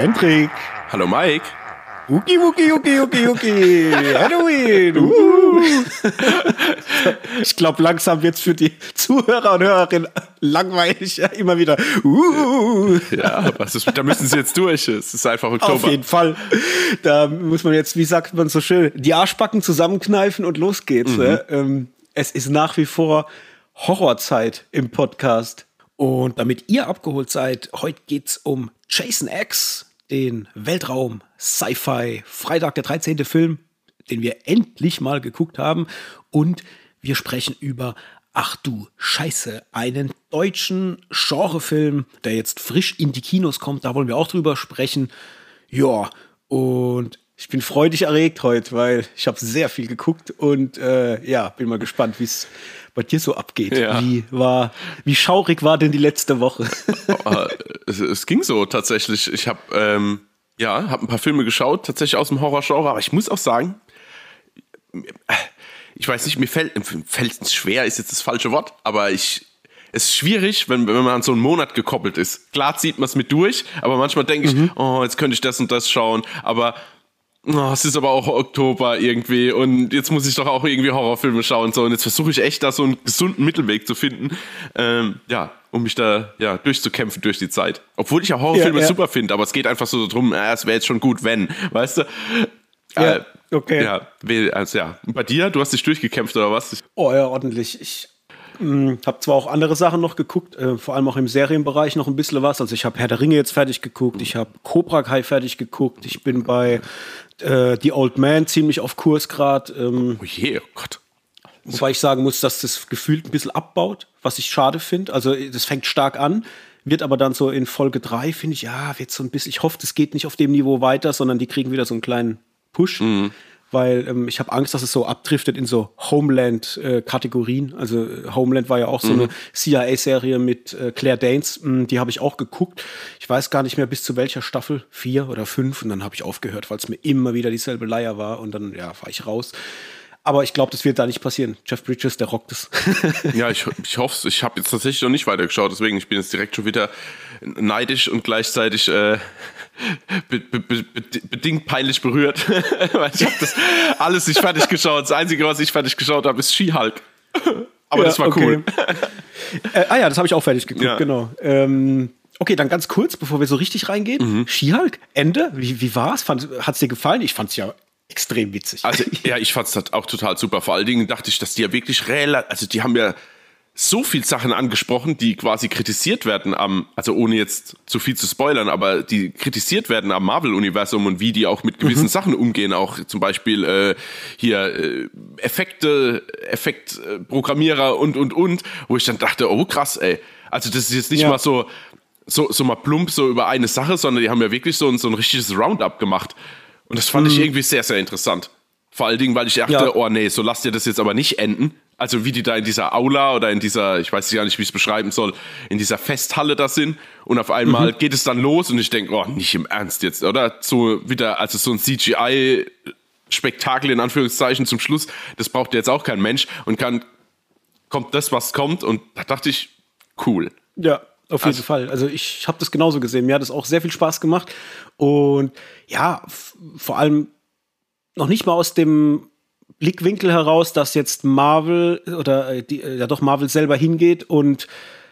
Hendrik. Hallo Mike. Uki, uki, uki, uki, uki. Halloween. Uh. Ich glaube, langsam wird es für die Zuhörer und Hörerinnen langweilig. Ja, immer wieder. Uh. Ja, was ist, da müssen sie jetzt durch. Es ist einfach Oktober. Auf jeden Fall. Da muss man jetzt, wie sagt man so schön, die Arschbacken zusammenkneifen und los geht's. Mhm. Ne? Ähm, es ist nach wie vor Horrorzeit im Podcast. Und damit ihr abgeholt seid, heute geht's um Jason X, den Weltraum Sci-Fi Freitag der 13. Film, den wir endlich mal geguckt haben und wir sprechen über Ach du Scheiße, einen deutschen Genrefilm, der jetzt frisch in die Kinos kommt, da wollen wir auch drüber sprechen. Ja, und ich bin freudig erregt heute, weil ich habe sehr viel geguckt und äh, ja, bin mal gespannt, wie es bei dir so abgeht. Ja. Wie war, wie schaurig war denn die letzte Woche? Oh, es, es, ging so tatsächlich. Ich habe ähm, ja, habe ein paar Filme geschaut, tatsächlich aus dem Horrorgenre, aber ich muss auch sagen, ich weiß nicht, mir fällt fällt es schwer, ist jetzt das falsche Wort, aber ich es ist schwierig, wenn, wenn man an so einen Monat gekoppelt ist. Klar zieht man es mit durch, aber manchmal denke ich, mhm. oh, jetzt könnte ich das und das schauen, aber oh, es ist aber auch Oktober irgendwie und jetzt muss ich doch auch irgendwie Horrorfilme schauen so und jetzt versuche ich echt da so einen gesunden Mittelweg zu finden. Ähm, ja, um mich da ja durchzukämpfen durch die Zeit. Obwohl ich ja Horrorfilme ja, ja. super finde, aber es geht einfach so darum, äh, es wäre jetzt schon gut, wenn, weißt du? Ja, äh, okay. Ja, also ja. Und bei dir, du hast dich durchgekämpft oder was? Oh ja, ordentlich. Ich habe zwar auch andere Sachen noch geguckt, äh, vor allem auch im Serienbereich noch ein bisschen was. Also ich habe Herr der Ringe jetzt fertig geguckt, ich habe Cobra Kai fertig geguckt, ich bin bei äh, The Old Man ziemlich auf Kurs gerade. Ähm, oh je, oh Gott. Wobei ich sagen muss, dass das gefühlt ein bisschen abbaut, was ich schade finde. Also das fängt stark an, wird aber dann so in Folge 3, finde ich, ja, wird so ein bisschen, ich hoffe, das geht nicht auf dem Niveau weiter, sondern die kriegen wieder so einen kleinen Push. Mhm. Weil ähm, ich habe Angst, dass es so abdriftet in so Homeland-Kategorien. Äh, also Homeland war ja auch so mhm. eine CIA-Serie mit äh, Claire Danes. Mh, hm, die habe ich auch geguckt. Ich weiß gar nicht mehr bis zu welcher Staffel, vier oder fünf. Und dann habe ich aufgehört, weil es mir immer wieder dieselbe Leier war. Und dann ja, war ich raus. Aber ich glaube, das wird da nicht passieren. Jeff Bridges, der rockt es. ja, ich, ich hoffe es. Ich habe jetzt tatsächlich noch nicht weitergeschaut, deswegen ich bin jetzt direkt schon wieder neidisch und gleichzeitig äh, be, be, be, bedingt peinlich berührt. Ich habe das alles nicht fertig geschaut. Das Einzige, was ich fertig geschaut habe, ist Ski-Hulk. Aber ja, das war okay. cool. äh, ah ja, das habe ich auch fertig geguckt, ja. genau. Ähm, okay, dann ganz kurz, bevor wir so richtig reingehen. Mhm. Ski-Hulk, Ende. Wie, wie war's? Hat es dir gefallen? Ich fand es ja extrem witzig. Also, ja, ich fand es auch total super. Vor allen Dingen dachte ich, dass die ja wirklich relativ, also die haben ja so viel Sachen angesprochen, die quasi kritisiert werden am, also ohne jetzt zu viel zu spoilern, aber die kritisiert werden am Marvel-Universum und wie die auch mit gewissen mhm. Sachen umgehen, auch zum Beispiel äh, hier äh, Effekte, Effektprogrammierer und und und, wo ich dann dachte, oh krass, ey, also das ist jetzt nicht ja. mal so, so, so mal plump so über eine Sache, sondern die haben ja wirklich so ein, so ein richtiges Roundup gemacht. Und das fand mhm. ich irgendwie sehr, sehr interessant. Vor allen Dingen, weil ich dachte, ja. oh nee, so lasst ihr das jetzt aber nicht enden. Also wie die da in dieser Aula oder in dieser, ich weiß gar nicht, wie ich es beschreiben soll, in dieser Festhalle da sind. Und auf einmal mhm. geht es dann los und ich denke, oh, nicht im Ernst jetzt, oder? So wieder, also so ein CGI Spektakel in Anführungszeichen zum Schluss, das braucht jetzt auch kein Mensch und kann, kommt das, was kommt und da dachte ich, cool. Ja, auf jeden also, Fall. Also ich habe das genauso gesehen. Mir hat es auch sehr viel Spaß gemacht. Und ja, vor allem noch nicht mal aus dem Blickwinkel heraus, dass jetzt Marvel oder äh, die, äh, ja doch Marvel selber hingeht und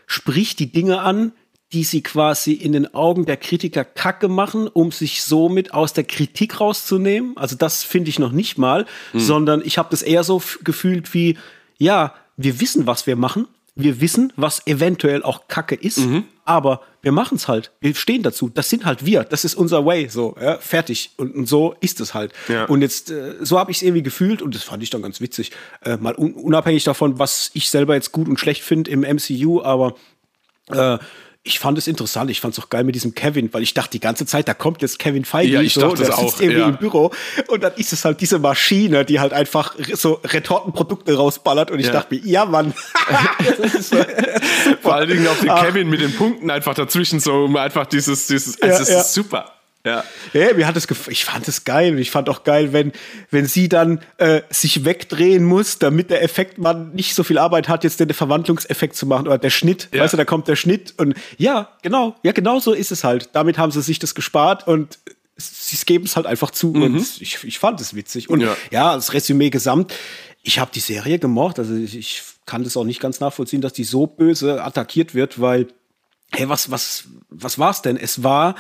spricht die Dinge an, die sie quasi in den Augen der Kritiker kacke machen, um sich somit aus der Kritik rauszunehmen. Also das finde ich noch nicht mal, mhm. sondern ich habe das eher so gefühlt wie, ja, wir wissen, was wir machen, wir wissen, was eventuell auch Kacke ist, mhm. aber wir machen es halt. Wir stehen dazu. Das sind halt wir. Das ist unser Way. So, ja, fertig. Und, und so ist es halt. Ja. Und jetzt, äh, so habe ich es irgendwie gefühlt und das fand ich dann ganz witzig. Äh, mal un unabhängig davon, was ich selber jetzt gut und schlecht finde im MCU, aber äh, ich fand es interessant. Ich fand es auch geil mit diesem Kevin, weil ich dachte die ganze Zeit, da kommt jetzt Kevin Feige. Ja, ich so, dachte der sitzt auch, irgendwie ja. im Büro und dann ist es halt diese Maschine, die halt einfach so Retortenprodukte rausballert und ich ja. dachte mir, ja Mann. Vor allen Dingen auch den Kevin mit den Punkten einfach dazwischen so, um einfach dieses, dieses, also ja, das ist super. Ja. ja mir hat es ich fand es geil und ich fand auch geil, wenn, wenn sie dann äh, sich wegdrehen muss, damit der Effektmann nicht so viel Arbeit hat, jetzt den Verwandlungseffekt zu machen oder der Schnitt. Ja. Weißt du, da kommt der Schnitt und ja, genau, ja, genau so ist es halt. Damit haben sie sich das gespart und sie geben es halt einfach zu mhm. und ich, ich fand es witzig. Und ja, ja das Resümee gesamt, ich habe die Serie gemocht, also ich, ich kann das auch nicht ganz nachvollziehen, dass die so böse attackiert wird, weil, hey, was, was, was war's denn? Es war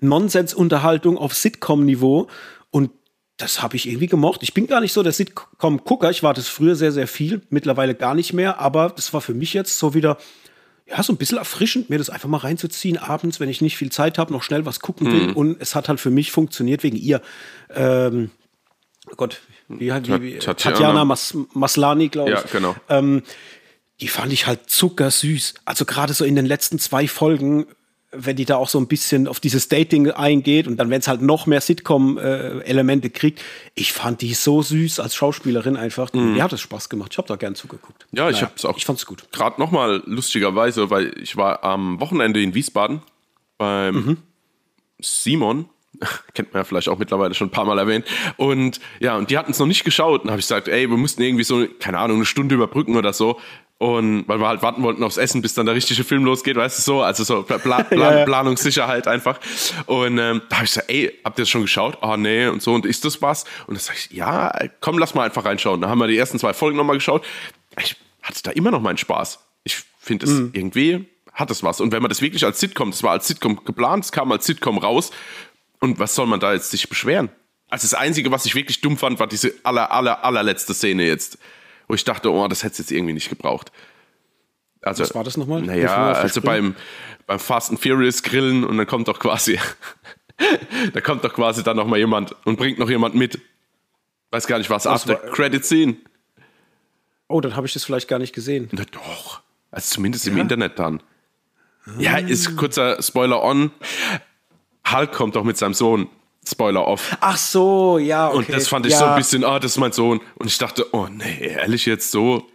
Nonsensunterhaltung auf Sitcom-Niveau und das habe ich irgendwie gemocht. Ich bin gar nicht so der Sitcom-Gucker. Ich war das früher sehr, sehr viel, mittlerweile gar nicht mehr. Aber das war für mich jetzt so wieder, ja, so ein bisschen erfrischend, mir das einfach mal reinzuziehen, abends, wenn ich nicht viel Zeit habe, noch schnell was gucken will. Mhm. Und es hat halt für mich funktioniert wegen ihr. Ähm, oh Gott, wie, wie, wie Tatjana, Tatjana Mas, Maslani, glaube ich. Ja, genau. Ähm, die fand ich halt zuckersüß. Also gerade so in den letzten zwei Folgen wenn die da auch so ein bisschen auf dieses Dating eingeht und dann, wenn es halt noch mehr Sitcom-Elemente kriegt, ich fand die so süß als Schauspielerin einfach. Mhm. Mir hat es Spaß gemacht. Ich habe da gern zugeguckt. Ja, ich naja, habe es auch. Ich fand's gut. Gerade nochmal lustigerweise, weil ich war am Wochenende in Wiesbaden beim mhm. Simon. Kennt man ja vielleicht auch mittlerweile schon ein paar Mal erwähnt. Und ja, und die hatten es noch nicht geschaut. Und habe ich gesagt, ey, wir mussten irgendwie so, keine Ahnung, eine Stunde überbrücken oder so. Und weil wir halt warten wollten aufs Essen, bis dann der richtige Film losgeht, weißt du so, also so Pla Pla ja, ja. Planungssicherheit einfach. Und ähm, da habe ich gesagt, ey, habt ihr das schon geschaut? Ah, oh, nee, und so, und ist das was? Und dann sag ich, ja, komm, lass mal einfach reinschauen. Da haben wir die ersten zwei Folgen nochmal geschaut. Ich hatte da immer noch meinen Spaß. Ich finde es mhm. irgendwie hat es was. Und wenn man das wirklich als Sitcom, das war als Sitcom geplant, es kam als Sitcom raus. Und was soll man da jetzt sich beschweren? Also das Einzige, was ich wirklich dumm fand, war diese aller, aller, allerletzte Szene jetzt wo ich dachte, oh, das hätte es jetzt irgendwie nicht gebraucht. Also, Was war das nochmal? Naja, also beim, beim Fast and Furious Grillen und dann kommt doch quasi, da kommt doch quasi dann nochmal jemand und bringt noch jemand mit. Weiß gar nicht was, After Credit Scene. Oh, dann habe ich das vielleicht gar nicht gesehen. Na doch. Also zumindest ja. im Internet dann. Ja, ist kurzer Spoiler on. Hulk kommt doch mit seinem Sohn. Spoiler off. Ach so, ja. Okay. Und das fand ich ja. so ein bisschen, ah, das ist mein Sohn. Und ich dachte, oh nee, ehrlich jetzt so.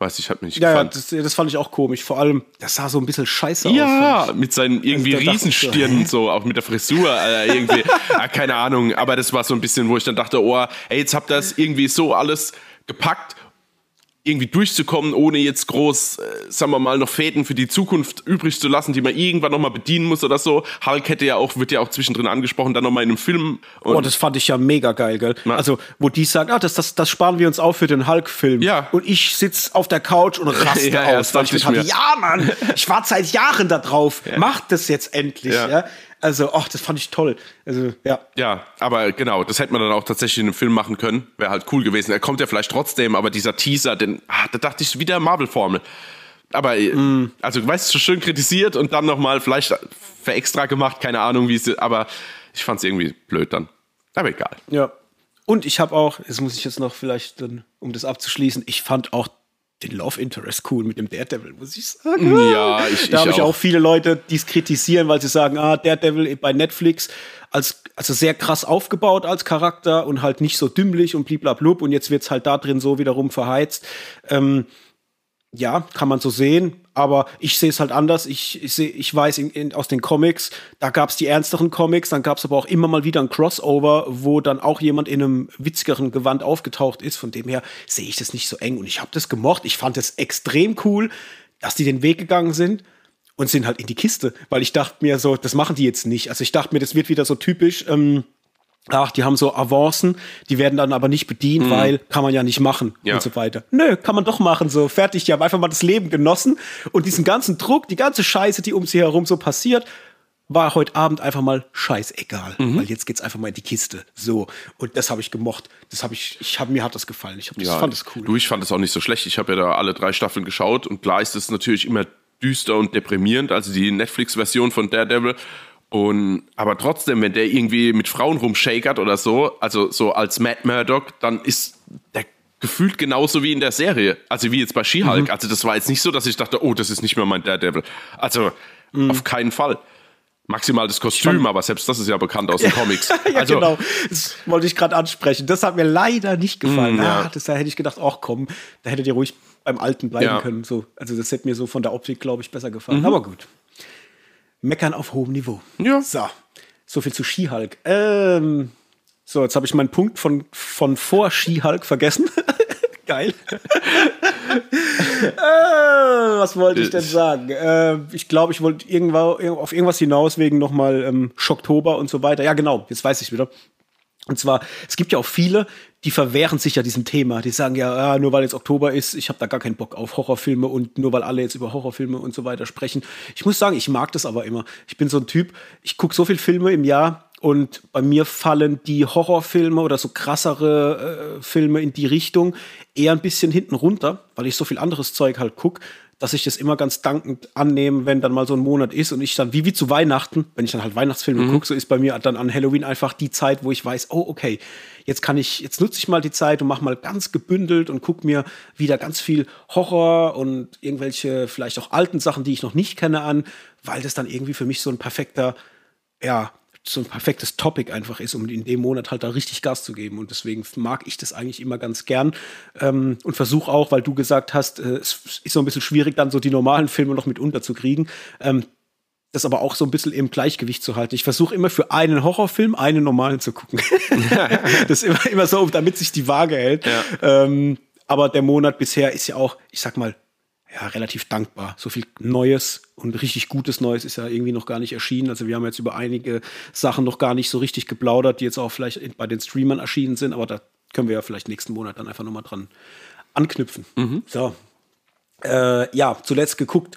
Weiß ich, hat mir nicht ja, gefallen. Ja, das, das, fand ich auch komisch. Vor allem, das sah so ein bisschen scheiße ja, aus. Ja, mit seinen irgendwie also, Riesenstirnen, so, so, auch mit der Frisur, äh, irgendwie, ah, keine Ahnung. Aber das war so ein bisschen, wo ich dann dachte, oh, ey, jetzt habt ihr das irgendwie so alles gepackt irgendwie durchzukommen, ohne jetzt groß, äh, sagen wir mal, noch Fäden für die Zukunft übrig zu lassen, die man irgendwann nochmal bedienen muss oder so. Hulk hätte ja auch, wird ja auch zwischendrin angesprochen, dann nochmal in einem Film. oh, das fand ich ja mega geil, gell? Also, wo die sagen, ah, das, das, das sparen wir uns auf für den Hulk-Film. Ja. Und ich sitz auf der Couch und raste ja, aus, ja, weil ich mir ja, Mann, ich warte seit Jahren da drauf. Ja. Macht das jetzt endlich, ja. ja? Also, ach, das fand ich toll. Also, ja. Ja, aber genau, das hätte man dann auch tatsächlich in einem Film machen können. Wäre halt cool gewesen. Er kommt ja vielleicht trotzdem, aber dieser Teaser, den, ah, da dachte ich wieder Marvel-Formel. Aber, mm. also, weißt du, schön kritisiert und dann nochmal vielleicht für extra gemacht, keine Ahnung, wie es, aber ich fand es irgendwie blöd dann. Aber egal. Ja. Und ich habe auch, jetzt muss ich jetzt noch vielleicht, dann, um das abzuschließen, ich fand auch den Love Interest cool mit dem Daredevil, muss ich sagen. Ja, ich, Da habe ich auch viele Leute, die es kritisieren, weil sie sagen, ah, Daredevil bei Netflix als also sehr krass aufgebaut als Charakter und halt nicht so dümmlich und bliblablub und jetzt wird's halt da drin so wiederum verheizt. Ähm, ja, kann man so sehen, aber ich sehe es halt anders. Ich, ich, seh, ich weiß in, in, aus den Comics, da gab es die ernsteren Comics, dann gab es aber auch immer mal wieder ein Crossover, wo dann auch jemand in einem witzigeren Gewand aufgetaucht ist. Von dem her sehe ich das nicht so eng und ich habe das gemocht. Ich fand es extrem cool, dass die den Weg gegangen sind und sind halt in die Kiste, weil ich dachte mir so, das machen die jetzt nicht. Also ich dachte mir, das wird wieder so typisch. Ähm, ach, die haben so Avancen, die werden dann aber nicht bedient, mhm. weil kann man ja nicht machen ja. und so weiter. Nö, kann man doch machen, so fertig, die haben einfach mal das Leben genossen und diesen ganzen Druck, die ganze Scheiße, die um sie herum so passiert, war heute Abend einfach mal scheißegal, mhm. weil jetzt geht's einfach mal in die Kiste. So und das habe ich gemocht. Das habe ich, ich habe mir hat das gefallen. Ich hab, das, ja, fand es cool. Du, ich fand es auch nicht so schlecht. Ich habe ja da alle drei Staffeln geschaut und klar ist es natürlich immer düster und deprimierend. Also die Netflix-Version von Daredevil und aber trotzdem, wenn der irgendwie mit Frauen rumshakert oder so, also so als Matt Murdock, dann ist der gefühlt genauso wie in der Serie. Also wie jetzt bei She-Hulk. Mhm. Also das war jetzt nicht so, dass ich dachte, oh, das ist nicht mehr mein Daredevil. Also mhm. auf keinen Fall. Maximal das Kostüm, aber selbst das ist ja bekannt aus den Comics. ja, also, genau. Das wollte ich gerade ansprechen. Das hat mir leider nicht gefallen. Mm, ja. ah, das, da hätte ich gedacht, ach komm, da hättet ihr ruhig beim Alten bleiben ja. können. So, also das hätte mir so von der Optik, glaube ich, besser gefallen. Mhm. Aber gut meckern auf hohem Niveau. Ja. So. So viel zu Skihulk. Ähm, so, jetzt habe ich meinen Punkt von, von vor Skihulk vergessen. Geil. äh, was wollte ich denn sagen? Äh, ich glaube, ich wollte irgendwo, auf irgendwas hinaus wegen nochmal ähm, Schocktober und so weiter. Ja, genau, jetzt weiß ich wieder. Und zwar, es gibt ja auch viele, die verwehren sich ja diesem Thema. Die sagen ja, ja nur weil jetzt Oktober ist, ich habe da gar keinen Bock auf Horrorfilme und nur weil alle jetzt über Horrorfilme und so weiter sprechen. Ich muss sagen, ich mag das aber immer. Ich bin so ein Typ, ich gucke so viele Filme im Jahr und bei mir fallen die Horrorfilme oder so krassere äh, Filme in die Richtung eher ein bisschen hinten runter, weil ich so viel anderes Zeug halt gucke dass ich das immer ganz dankend annehme, wenn dann mal so ein Monat ist und ich dann, wie wie zu Weihnachten, wenn ich dann halt Weihnachtsfilme mhm. gucke, so ist bei mir dann an Halloween einfach die Zeit, wo ich weiß, oh, okay, jetzt kann ich, jetzt nutze ich mal die Zeit und mache mal ganz gebündelt und gucke mir wieder ganz viel Horror und irgendwelche vielleicht auch alten Sachen, die ich noch nicht kenne, an, weil das dann irgendwie für mich so ein perfekter, ja, so ein perfektes Topic einfach ist, um in dem Monat halt da richtig Gas zu geben. Und deswegen mag ich das eigentlich immer ganz gern ähm, und versuche auch, weil du gesagt hast, äh, es ist so ein bisschen schwierig, dann so die normalen Filme noch mit unterzukriegen. Ähm, das aber auch so ein bisschen im Gleichgewicht zu halten. Ich versuche immer für einen Horrorfilm einen normalen zu gucken. das ist immer, immer so, damit sich die Waage hält. Ja. Ähm, aber der Monat bisher ist ja auch, ich sag mal, ja, relativ dankbar. So viel Neues und richtig gutes Neues ist ja irgendwie noch gar nicht erschienen. Also wir haben jetzt über einige Sachen noch gar nicht so richtig geplaudert, die jetzt auch vielleicht bei den Streamern erschienen sind, aber da können wir ja vielleicht nächsten Monat dann einfach nochmal dran anknüpfen. Mhm. So. Äh, ja, zuletzt geguckt.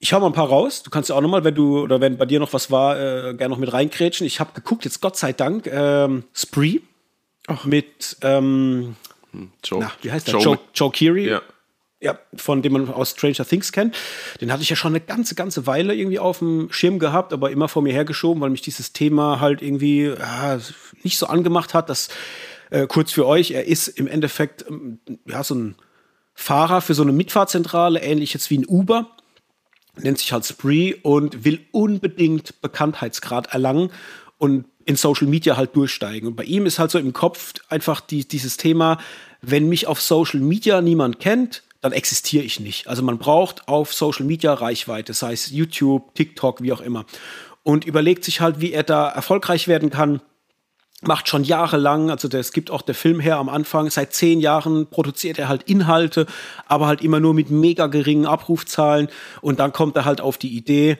Ich hau mal ein paar raus. Du kannst ja auch nochmal, wenn du oder wenn bei dir noch was war, äh, gerne noch mit reinkrätschen. Ich habe geguckt, jetzt Gott sei Dank, ähm, Spree Ach. mit ähm, hm, Joe, na, wie heißt der? Joe, Joe, Joe Keery. Ja ja, von dem man aus Stranger Things kennt. Den hatte ich ja schon eine ganze, ganze Weile irgendwie auf dem Schirm gehabt, aber immer vor mir hergeschoben, weil mich dieses Thema halt irgendwie ja, nicht so angemacht hat. Das äh, kurz für euch, er ist im Endeffekt ähm, ja so ein Fahrer für so eine Mitfahrzentrale, ähnlich jetzt wie ein Uber. Nennt sich halt Spree und will unbedingt Bekanntheitsgrad erlangen und in Social Media halt durchsteigen. Und bei ihm ist halt so im Kopf einfach die, dieses Thema, wenn mich auf Social Media niemand kennt, dann existiere ich nicht. Also man braucht auf Social Media Reichweite, sei es YouTube, TikTok, wie auch immer. Und überlegt sich halt, wie er da erfolgreich werden kann. Macht schon jahrelang, also es gibt auch der Film her am Anfang, seit zehn Jahren produziert er halt Inhalte, aber halt immer nur mit mega geringen Abrufzahlen. Und dann kommt er halt auf die Idee,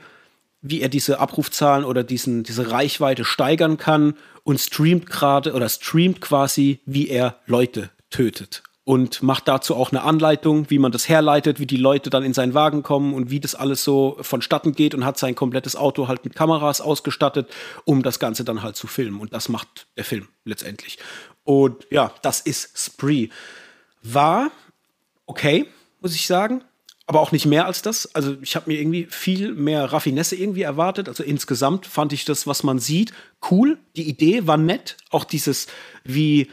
wie er diese Abrufzahlen oder diesen, diese Reichweite steigern kann und streamt gerade oder streamt quasi, wie er Leute tötet und macht dazu auch eine Anleitung, wie man das herleitet, wie die Leute dann in seinen Wagen kommen und wie das alles so vonstatten geht und hat sein komplettes Auto halt mit Kameras ausgestattet, um das Ganze dann halt zu filmen. Und das macht der Film letztendlich. Und ja, das ist Spree. War okay, muss ich sagen. Aber auch nicht mehr als das. Also ich habe mir irgendwie viel mehr Raffinesse irgendwie erwartet. Also insgesamt fand ich das, was man sieht, cool. Die Idee war nett. Auch dieses, wie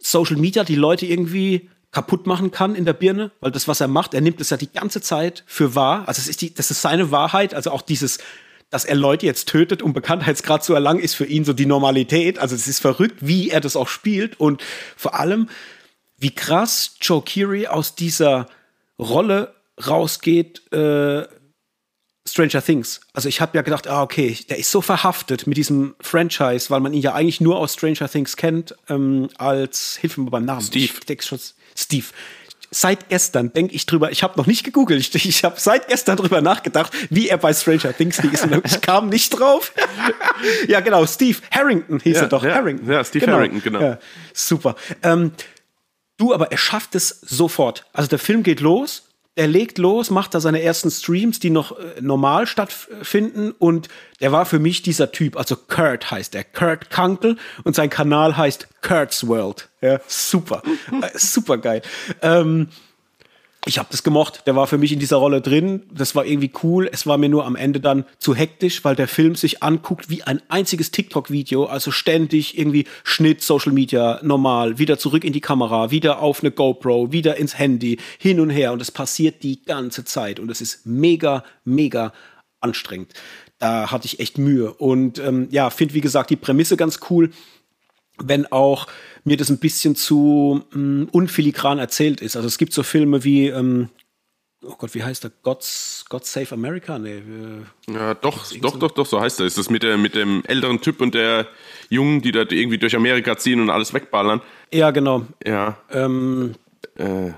Social Media die Leute irgendwie kaputt machen kann in der Birne, weil das, was er macht, er nimmt es ja die ganze Zeit für wahr. Also es ist die, das ist seine Wahrheit, also auch dieses, dass er Leute jetzt tötet, um Bekanntheitsgrad zu erlangen, ist für ihn so die Normalität. Also es ist verrückt, wie er das auch spielt und vor allem, wie krass Joe Keery aus dieser Rolle rausgeht, äh, Stranger Things. Also ich habe ja gedacht, ah, okay, der ist so verhaftet mit diesem Franchise, weil man ihn ja eigentlich nur aus Stranger Things kennt, ähm, als, hilf mir beim Namen. Steve. Ich schon, Steve. Seit gestern denke ich drüber, ich habe noch nicht gegoogelt, ich, ich habe seit gestern drüber nachgedacht, wie er bei Stranger Things hieß und ich kam nicht drauf. ja, genau, Steve Harrington hieß ja, er doch. Ja, Harrington. Ja, Steve genau. Harrington, genau. Ja, super. Ähm, du, aber er schafft es sofort. Also der Film geht los er legt los, macht da seine ersten Streams, die noch äh, normal stattfinden. Und der war für mich dieser Typ, also Kurt heißt er, Kurt Kunkel. Und sein Kanal heißt Kurt's World. Ja, super, äh, super geil. Ähm, ich habe das gemocht. Der war für mich in dieser Rolle drin. Das war irgendwie cool. Es war mir nur am Ende dann zu hektisch, weil der Film sich anguckt wie ein einziges TikTok-Video. Also ständig irgendwie Schnitt, Social Media, normal, wieder zurück in die Kamera, wieder auf eine GoPro, wieder ins Handy, hin und her. Und es passiert die ganze Zeit. Und es ist mega, mega anstrengend. Da hatte ich echt Mühe. Und ähm, ja, finde, wie gesagt, die Prämisse ganz cool wenn auch mir das ein bisschen zu mh, mm, unfiligran erzählt ist. Also es gibt so Filme wie ähm, oh Gott, wie heißt der? God's, God Save America? Nee. Ja, doch, doch, doch, doch, so heißt er. Ist das mit, der, mit dem älteren Typ und der Jungen, die da irgendwie durch Amerika ziehen und alles wegballern? Ja, genau. Ja. Ähm, Äh,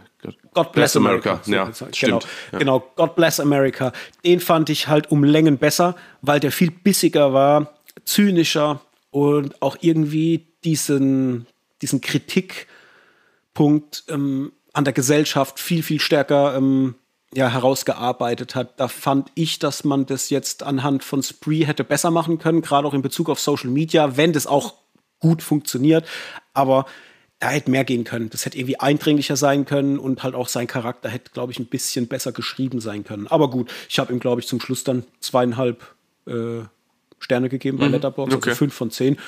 God Bless America. So, ja, genau, stimmt. Ja. genau, God Bless America. Den fand ich halt um Längen besser, weil der viel bissiger war, zynischer und auch irgendwie diesen, diesen Kritikpunkt ähm, an der Gesellschaft viel, viel stärker ähm, ja, herausgearbeitet hat. Da fand ich, dass man das jetzt anhand von Spree hätte besser machen können, gerade auch in Bezug auf Social Media, wenn das auch gut funktioniert. Aber da hätte mehr gehen können. Das hätte irgendwie eindringlicher sein können und halt auch sein Charakter hätte, glaube ich, ein bisschen besser geschrieben sein können. Aber gut, ich habe ihm, glaube ich, zum Schluss dann zweieinhalb äh, Sterne gegeben bei Letterboxd, okay. also fünf von zehn.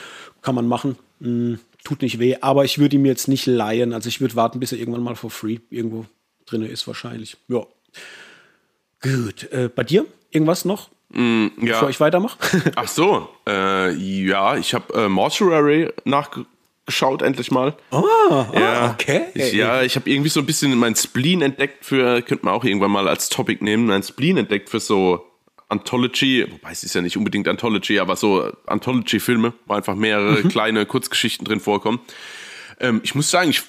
Kann man machen. Mm, tut nicht weh, aber ich würde ihm jetzt nicht leihen. Also ich würde warten, bis er irgendwann mal for free irgendwo drin ist, wahrscheinlich. Ja. Gut. Äh, bei dir? Irgendwas noch? Ja. Bevor ich weitermache? Ach so, äh, ja, ich habe äh, Mortuary nachgeschaut endlich mal. ah, Ja, okay. Ich, ja, ich habe irgendwie so ein bisschen mein Spleen entdeckt für, könnte man auch irgendwann mal als Topic nehmen, mein Spleen entdeckt für so Anthology, wobei es ist ja nicht unbedingt Anthology, aber so Anthology-Filme, wo einfach mehrere kleine Kurzgeschichten drin vorkommen. Ähm, ich muss sagen, ich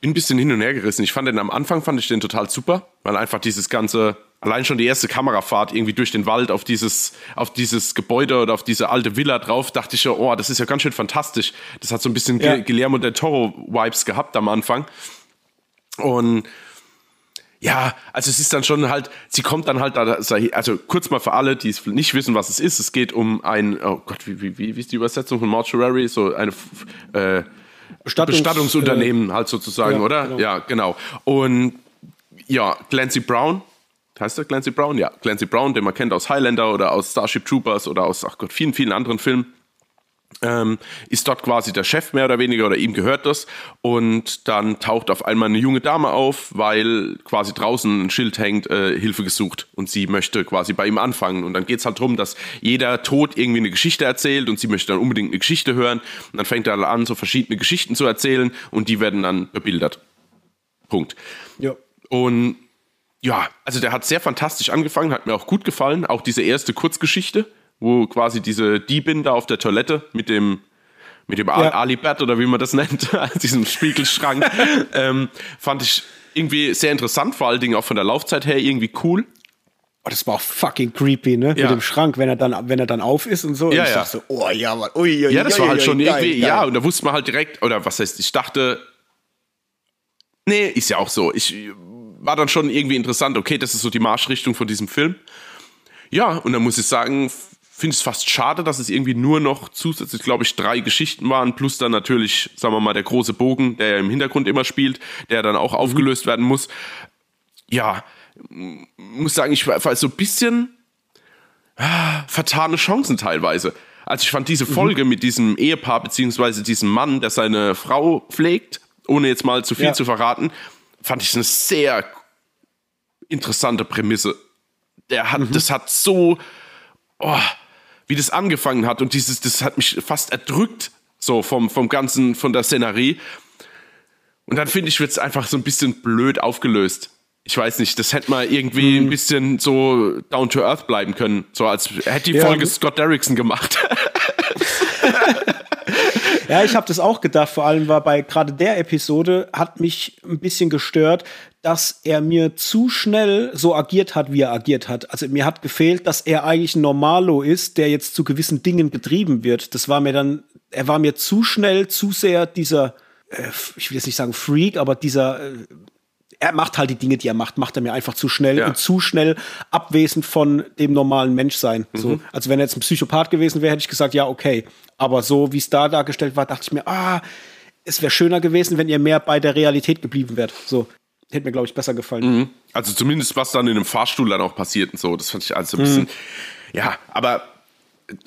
bin ein bisschen hin und her gerissen. Ich fand den am Anfang fand ich den total super, weil einfach dieses ganze, allein schon die erste Kamerafahrt irgendwie durch den Wald auf dieses, auf dieses Gebäude oder auf diese alte Villa drauf, dachte ich ja, oh, das ist ja ganz schön fantastisch. Das hat so ein bisschen Ja. Gu- Guillermo del Toro-Vibes gehabt am Anfang. Und ja, also es ist dann schon halt, sie kommt dann halt, da, also kurz mal für alle, die es nicht wissen, was es ist, es geht um ein, oh Gott, wie, wie, wie ist die Übersetzung von Mortuary? So eine äh, Bestattungs- Bestattungsunternehmen halt sozusagen, ja, oder? genau. Ja, genau. Und ja, Clancy Brown, heißt der Clancy Brown? Ja, Clancy Brown, den man kennt aus Highlander oder aus Starship Troopers oder aus, ach Gott, vielen, vielen anderen Filmen. Ähm, ist dort quasi der Chef mehr oder weniger oder ihm gehört das und dann taucht auf einmal eine junge Dame auf, weil quasi draußen ein Schild hängt, äh, Hilfe gesucht und sie möchte quasi bei ihm anfangen und dann geht's halt drum, dass jeder Tod irgendwie eine Geschichte erzählt und sie möchte dann unbedingt eine Geschichte hören und dann fängt er an, so verschiedene Geschichten zu erzählen und die werden dann bebildert. Punkt. Ja. Und ja, also der hat sehr fantastisch angefangen, hat mir auch gut gefallen. Auch diese erste Kurzgeschichte, wo quasi diese Diebin da auf der Toilette mit dem mit dem Ja. Alibert oder wie man das nennt, diesem Spiegelschrank, ähm, fand ich irgendwie sehr interessant, vor allen Dingen auch von der Laufzeit her irgendwie cool. Oh, das war auch fucking creepy, ne? Ja. Mit dem Schrank, wenn er dann, wenn er dann auf ist und so. und Ja, ich ja. dachte so, oh ja, Mann. Ui, ui, Ja, das ui, war halt schon irgendwie, geil. ja, und da wusste man halt direkt, oder was heißt, ich dachte, nee, ist ja auch so. Ich war dann schon irgendwie interessant, okay, das ist so die Marschrichtung von diesem Film. Ja, und dann muss ich sagen, finde ich es fast schade, dass es irgendwie nur noch zusätzlich, glaube ich, drei Geschichten waren, plus dann natürlich, sagen wir mal, der große Bogen, der ja im Hintergrund immer spielt, der dann auch aufgelöst werden muss. Ja, muss sagen, ich war, so ein bisschen ah, vertane Chancen teilweise. Also ich fand diese Folge mit diesem Ehepaar beziehungsweise diesem Mann, der seine Frau pflegt, ohne jetzt mal zu viel Ja. zu verraten, fand ich eine sehr interessante Prämisse. Der hat, das hat so, oh, wie das angefangen hat und dieses, das hat mich fast erdrückt, so vom, vom ganzen, von der Szenerie. Und dann finde ich, wird es einfach so ein bisschen blöd aufgelöst. Ich weiß nicht, das hätte mal irgendwie ein bisschen so down to earth bleiben können. So als hätte die Ja, Folge? Scott Derrickson gemacht. Ja, ich habe das auch gedacht. Vor allem war bei gerade der Episode hat mich ein bisschen gestört, dass er mir zu schnell so agiert hat, wie er agiert hat. Also mir hat gefehlt, dass er eigentlich ein Normalo ist, der jetzt zu gewissen Dingen betrieben wird. Das war mir dann, er war mir zu schnell, zu sehr dieser, äh, ich will jetzt nicht sagen Freak, aber dieser äh, er macht halt die Dinge, die er macht, macht er mir einfach zu schnell Ja. und zu schnell abwesend von dem normalen Menschsein. Mhm. So, also wenn er jetzt ein Psychopath gewesen wäre, hätte ich gesagt, ja, okay. Aber so wie es da dargestellt war, dachte ich mir, ah, es wäre schöner gewesen, wenn ihr mehr bei der Realität geblieben wärt. So, hätte mir, glaube ich, besser gefallen. Also zumindest was dann in einem Fahrstuhl dann auch passiert und so. Das fand ich also ein Mhm. bisschen. Ja, aber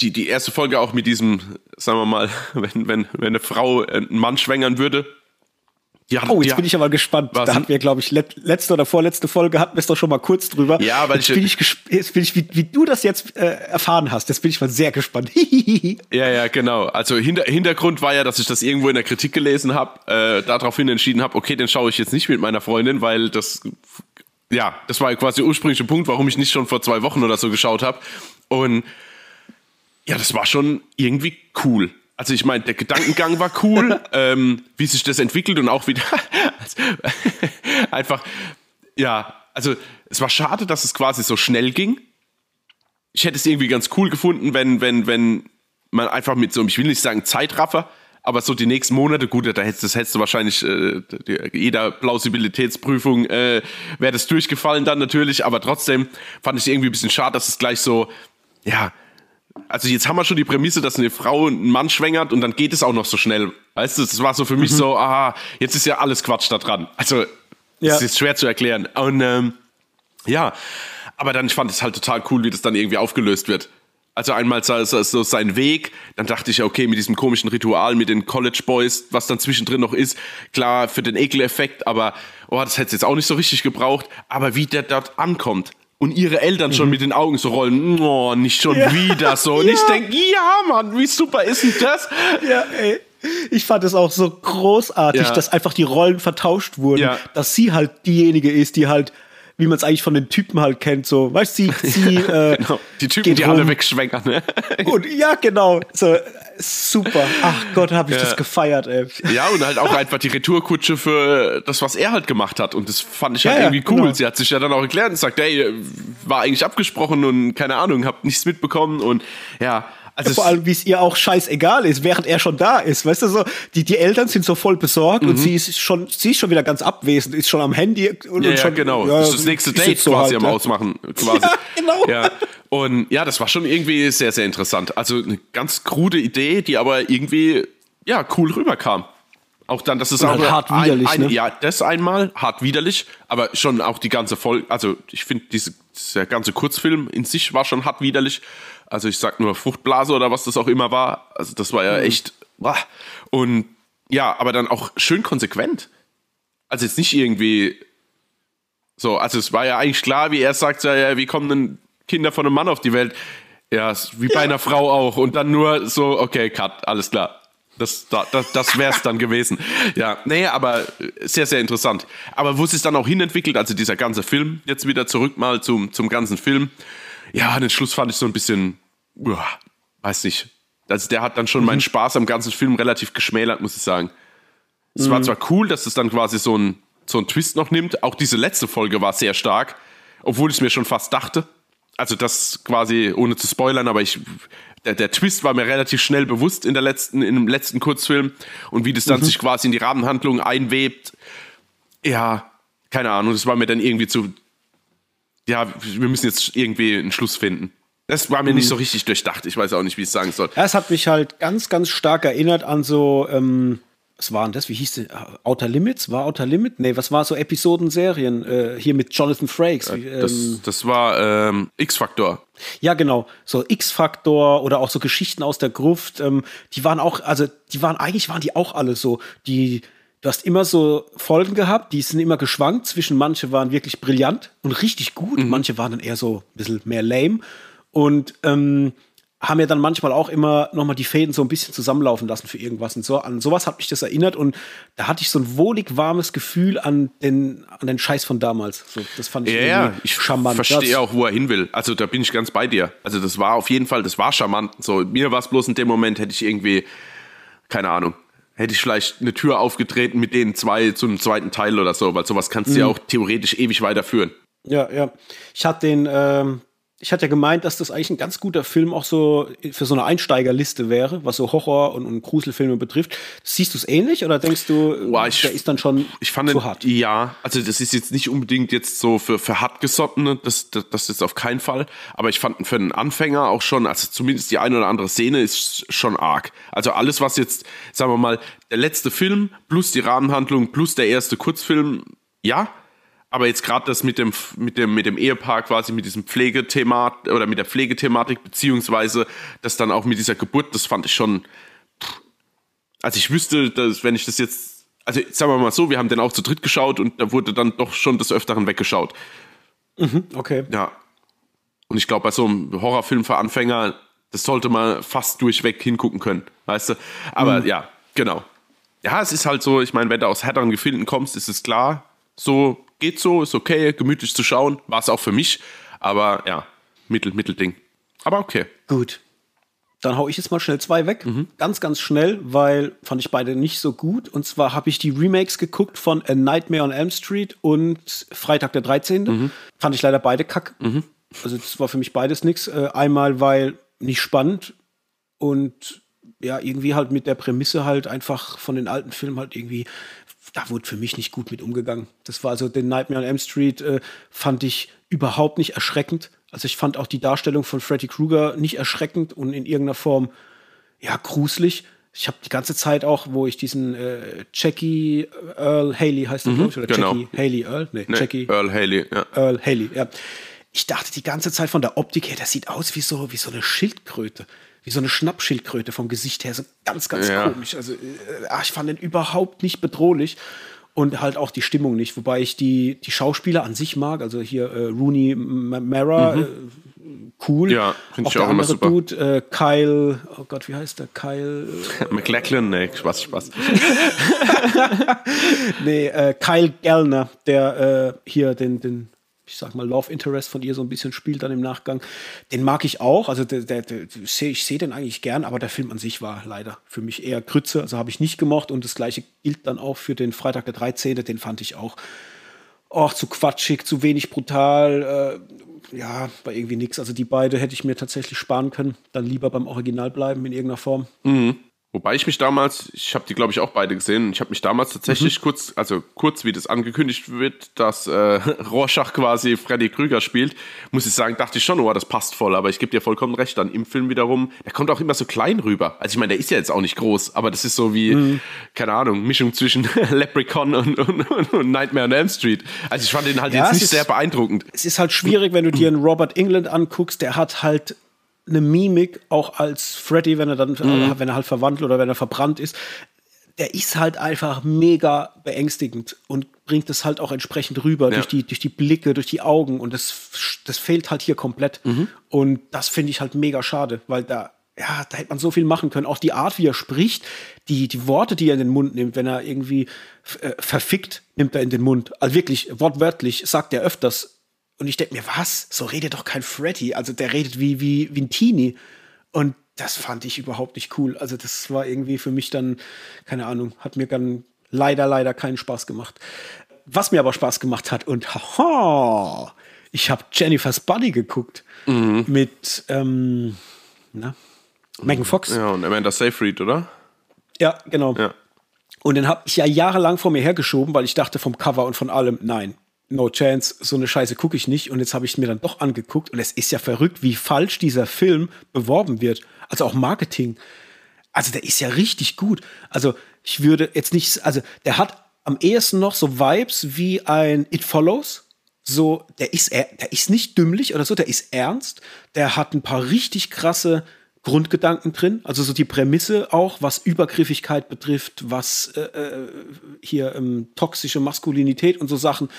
die, die erste Folge auch mit diesem, sagen wir mal, wenn, wenn, wenn eine Frau einen Mann schwängern würde. Die hat, Oh, die jetzt hat- bin ich aber gespannt. Was Da hatten wir, glaube ich, let, letzte oder vorletzte Folge hatten wir es doch schon mal kurz drüber. Ja, weil jetzt ich- bin ich, jetzt bin ich wie, wie du das jetzt äh, erfahren hast. Jetzt bin ich mal sehr gespannt. Ja, ja, genau. Also hinter, Hintergrund war ja, dass ich das irgendwo in der Kritik gelesen habe, äh, daraufhin entschieden habe, okay, den schaue ich jetzt nicht mit meiner Freundin, weil das ja, das war quasi der ursprüngliche Punkt, warum ich nicht schon vor zwei Wochen oder so geschaut habe. Und ja, das war schon irgendwie cool. Also ich meine, der Gedankengang war cool, ähm, wie sich das entwickelt und auch wieder einfach, ja, also es war schade, dass es quasi so schnell ging. Ich hätte es irgendwie ganz cool gefunden, wenn, wenn, wenn man einfach mit so, ich will nicht sagen Zeitraffer, aber so die nächsten Monate, gut, da hättest, das hättest du wahrscheinlich äh, jeder Plausibilitätsprüfung äh, wäre das durchgefallen dann natürlich, aber trotzdem fand ich irgendwie ein bisschen schade, dass es gleich so, ja, also jetzt haben wir schon die Prämisse, dass eine Frau einen Mann schwängert und dann geht es auch noch so schnell. Weißt du, das war so für mich mhm. so, ah, jetzt ist ja alles Quatsch da dran. Also, ja. das ist schwer zu erklären. Und ähm, ja, aber dann, ich fand es halt total cool, wie das dann irgendwie aufgelöst wird. Also einmal so sein Weg, dann dachte ich, okay, mit diesem komischen Ritual mit den College Boys, was dann zwischendrin noch ist, klar für den Ekeleffekt, aber oh, das hätte es jetzt auch nicht so richtig gebraucht. Aber wie der dort ankommt und ihre Eltern schon mhm. mit den Augen so rollen, oh, nicht schon ja. wieder so. Und ja. ich denke, ja, Mann, wie super ist denn das? Ja, ey. Ich fand es auch so großartig, ja. dass einfach die Rollen vertauscht wurden, dass sie halt diejenige ist, die halt wie man es eigentlich von den Typen halt kennt, so, weißt du, sie, sie äh, genau. die Typen, die rum. alle wegschwängern, ne? Und ja, genau, so super. Ach Gott, habe ich ja. das gefeiert, ey. Ja, und halt auch einfach die Retourkutsche für das, was er halt gemacht hat. Und das fand ich halt ja, irgendwie cool. Genau. Sie hat sich ja dann auch erklärt und sagt, ey, war eigentlich abgesprochen und keine Ahnung, hab nichts mitbekommen und ja, also Vor allem, wie es ihr auch scheißegal ist, während er schon da ist. Weißt du so, die, die Eltern sind so voll besorgt mhm. und sie ist schon, sie ist schon wieder ganz abwesend, ist schon am Handy und, ja, und schon, ja, genau. Ja, das ist das nächste Date so quasi halt, am. Ausmachen. Quasi. Ja, genau. Ja. Und ja, das war schon irgendwie sehr, sehr interessant. Also eine ganz krude Idee, die aber irgendwie ja cool rüberkam. Auch dann, das ist auch halt hart widerlich. Ein, ein, ne? Ja, das einmal hart widerlich, aber schon auch die ganze Folge. Also ich finde, diese, dieser ganze Kurzfilm in sich war schon hart widerlich. Also ich sag nur Fruchtblase oder was das auch immer war. Also das war ja mhm. echt. Und ja, aber dann auch schön konsequent. Also jetzt nicht irgendwie so, also es war ja eigentlich klar, wie er sagt, ja, wie kommen denn Kinder von einem Mann auf die Welt? Ja, wie bei ja. einer Frau auch. Und dann nur so, okay, cut, alles klar. Das, das, das wäre es dann gewesen. Ja, nee, aber sehr, sehr interessant. Aber wo es sich dann auch hinentwickelt, also dieser ganze Film, jetzt wieder zurück mal zum, zum ganzen Film. Ja, den Schluss fand ich so ein bisschen, uah, weiß nicht. Also der hat dann schon mhm. meinen Spaß am ganzen Film relativ geschmälert, muss ich sagen. Es mhm. war zwar cool, dass es dann quasi so ein, so ein Twist noch nimmt. Auch diese letzte Folge war sehr stark, obwohl ich es mir schon fast dachte. Also das quasi, ohne zu spoilern, aber ich, der, der Twist war mir relativ schnell bewusst in der letzten, in dem letzten Kurzfilm und wie das dann mhm. sich quasi in die Rahmenhandlung einwebt. Ja, keine Ahnung, das war mir dann irgendwie zu, ja, wir müssen jetzt irgendwie einen Schluss finden. Das war mir mhm. nicht so richtig durchdacht. Ich weiß auch nicht, wie ich es sagen soll. Es hat mich halt ganz, ganz stark erinnert an so, ähm, was waren das? Wie hieß das? Outer Limits? War Outer Limit? Nee, was war so Episodenserien? Äh, hier mit Jonathan Frakes. Wie, ähm, das, das war ähm, X-Faktor. Ja, genau. So X-Faktor oder auch so Geschichten aus der Gruft. Ähm, die waren auch, also die waren, eigentlich waren die auch alle so, die, du hast immer so Folgen gehabt, die sind immer geschwankt zwischen manche waren wirklich brillant und richtig gut, mhm. manche waren dann eher so ein bisschen mehr lame. Und ähm, haben ja dann manchmal auch immer nochmal die Fäden so ein bisschen zusammenlaufen lassen für irgendwas. Und so, an sowas hat mich das erinnert und da hatte ich so ein wohlig warmes Gefühl an den, an den Scheiß von damals. So, das fand ich ja, ja. ich charmant. verstehe auch, wo er hin will. Also da bin ich ganz bei dir. Also das war auf jeden Fall, das war charmant. So, mir war es bloß in dem Moment, hätte ich irgendwie, keine Ahnung, hätte ich vielleicht eine Tür aufgetreten mit den zwei zum zweiten Teil oder so, weil sowas kannst du mhm. ja auch theoretisch ewig weiterführen. Ja, ja. Ich hatte den, ähm, ich hatte ja gemeint, dass das eigentlich ein ganz guter Film auch so für so eine Einsteigerliste wäre, was so Horror- und, und Gruselfilme betrifft. Siehst du es ähnlich oder denkst du, Boah, ich, der ist dann schon ich fand zu hart? Ja, also das ist jetzt nicht unbedingt jetzt so für, für hartgesottene, das, das, das ist auf keinen Fall. Aber ich fand für einen Anfänger auch schon, also zumindest die eine oder andere Szene ist schon arg. Also alles, was jetzt, sagen wir mal, der letzte Film plus die Rahmenhandlung plus der erste Kurzfilm, ja, aber jetzt gerade das mit dem, mit, dem, mit dem Ehepaar quasi, mit diesem Pflegethema oder mit der Pflegethematik, beziehungsweise das dann auch mit dieser Geburt, das fand ich schon. Also ich wüsste, dass wenn ich das jetzt, also sagen wir mal so, wir haben den auch zu dritt geschaut und da wurde dann doch schon des Öfteren weggeschaut. Mhm, okay. Ja. Und ich glaube, bei so einem Horrorfilm für Anfänger, das sollte man fast durchweg hingucken können, weißt du? Aber mhm. ja, genau. Ja, es ist halt so, ich meine, wenn du aus härteren Gefilden kommst, ist es klar, so geht so, ist okay, gemütlich zu schauen. War es auch für mich. Aber ja, Mittel, Mittelding. Aber okay. Gut. Dann hau ich jetzt mal schnell zwei weg. Mhm. Ganz, ganz schnell, weil fand ich beide nicht so gut. Und zwar habe ich die Remakes geguckt von A Nightmare on Elm Street und Freitag der 13. Mhm. Fand ich leider beide kack. Mhm. Also das war für mich beides nichts. Äh, einmal, weil nicht spannend und ja, irgendwie halt mit der Prämisse halt einfach von den alten Filmen halt irgendwie, da wurde für mich nicht gut mit umgegangen. Das war also den Nightmare on Elm Street, äh, fand ich überhaupt nicht erschreckend. Also ich fand auch die Darstellung von Freddy Krueger nicht erschreckend und in irgendeiner Form, ja, gruselig. Ich habe die ganze Zeit auch, wo ich diesen äh, Jackie Earl Haley heißt der, mhm, ich, oder genau. Jackie Haley Earl? Nee, nee, Jackie Earl Haley, ja. Earl Haley, ja. Ich dachte die ganze Zeit von der Optik her, das sieht aus wie so, wie so eine Schildkröte wie so eine Schnappschildkröte vom Gesicht her, so ganz, ganz ja. komisch. Also äh, ich fand den überhaupt nicht bedrohlich und halt auch die Stimmung nicht, wobei ich die, die Schauspieler an sich mag, also hier äh, Rooney Mara, mhm. äh, cool. Ja, finde ich auch immer super. Dude, äh, Kyle, oh Gott, wie heißt der? Kyle. Äh, McLachlan, nee, Spaß, Spaß. nee, äh, Kyle Gellner, der äh, hier den, den ich sag mal, Love Interest von ihr so ein bisschen spielt dann im Nachgang. Den mag ich auch. Also der, der, der, ich sehe den eigentlich gern, aber der Film an sich war leider für mich eher Grütze. Also habe ich nicht gemocht. Und das gleiche gilt dann auch für den Freitag der 13. Den fand ich auch auch zu quatschig, zu wenig brutal. Äh, ja, war irgendwie nichts. Also die beide hätte ich mir tatsächlich sparen können. Dann lieber beim Original bleiben in irgendeiner Form. Mhm. Wobei ich mich damals, ich habe die glaube ich auch beide gesehen, ich habe mich damals tatsächlich mhm. kurz, also kurz wie das angekündigt wird, dass äh, Rorschach quasi Freddy Krüger spielt, muss ich sagen, dachte ich schon, oh, das passt voll, aber ich gebe dir vollkommen recht, dann im Film wiederum, der kommt auch immer so klein rüber. Also ich meine, der ist ja jetzt auch nicht groß, aber das ist so wie, mhm. keine Ahnung, Mischung zwischen Leprechaun und, und, und, Nightmare on Elm Street. Also ich fand den halt ja, jetzt nicht ist, sehr beeindruckend. Es ist halt schwierig, wenn du dir einen Robert England anguckst, der hat halt eine Mimik, auch als Freddy, wenn er dann, mhm. wenn er halt verwandelt oder wenn er verbrannt ist. Der ist halt einfach mega beängstigend und bringt es halt auch entsprechend rüber ja. durch, die, durch die Blicke, durch die Augen und das, das fehlt halt hier komplett. Mhm. Und das finde ich halt mega schade, weil da, ja, da hätte man so viel machen können. Auch die Art, wie er spricht, die, die Worte, die er in den Mund nimmt, wenn er irgendwie äh, verfickt, nimmt er in den Mund. Also wirklich, wortwörtlich sagt er öfters und ich denke mir, was? So redet doch kein Freddy. Also der redet wie, wie, wie ein Teenie. Und das fand ich überhaupt nicht cool. Also das war irgendwie für mich dann, keine Ahnung, hat mir dann leider, leider keinen Spaß gemacht. Was mir aber Spaß gemacht hat und haha, ich habe Jennifer's Buddy geguckt mhm. mit ähm, na, Megan Fox. Ja, und Amanda Seyfried, oder? Ja, genau. Ja. Und den habe ich ja jahrelang vor mir hergeschoben, weil ich dachte vom Cover und von allem, nein, no chance, so eine Scheiße gucke ich nicht. Und jetzt habe ich mir dann doch angeguckt und es ist ja verrückt, wie falsch dieser Film beworben wird. Also auch Marketing. Also der ist ja richtig gut. Also ich würde jetzt nicht, also der hat am ehesten noch so Vibes wie ein It Follows. So, der ist, der ist nicht dümmlich oder so, der ist ernst. Der hat ein paar richtig krasse Grundgedanken drin. Also so die Prämisse auch, was Übergriffigkeit betrifft, was äh, äh hier ähm, toxische Maskulinität und so Sachen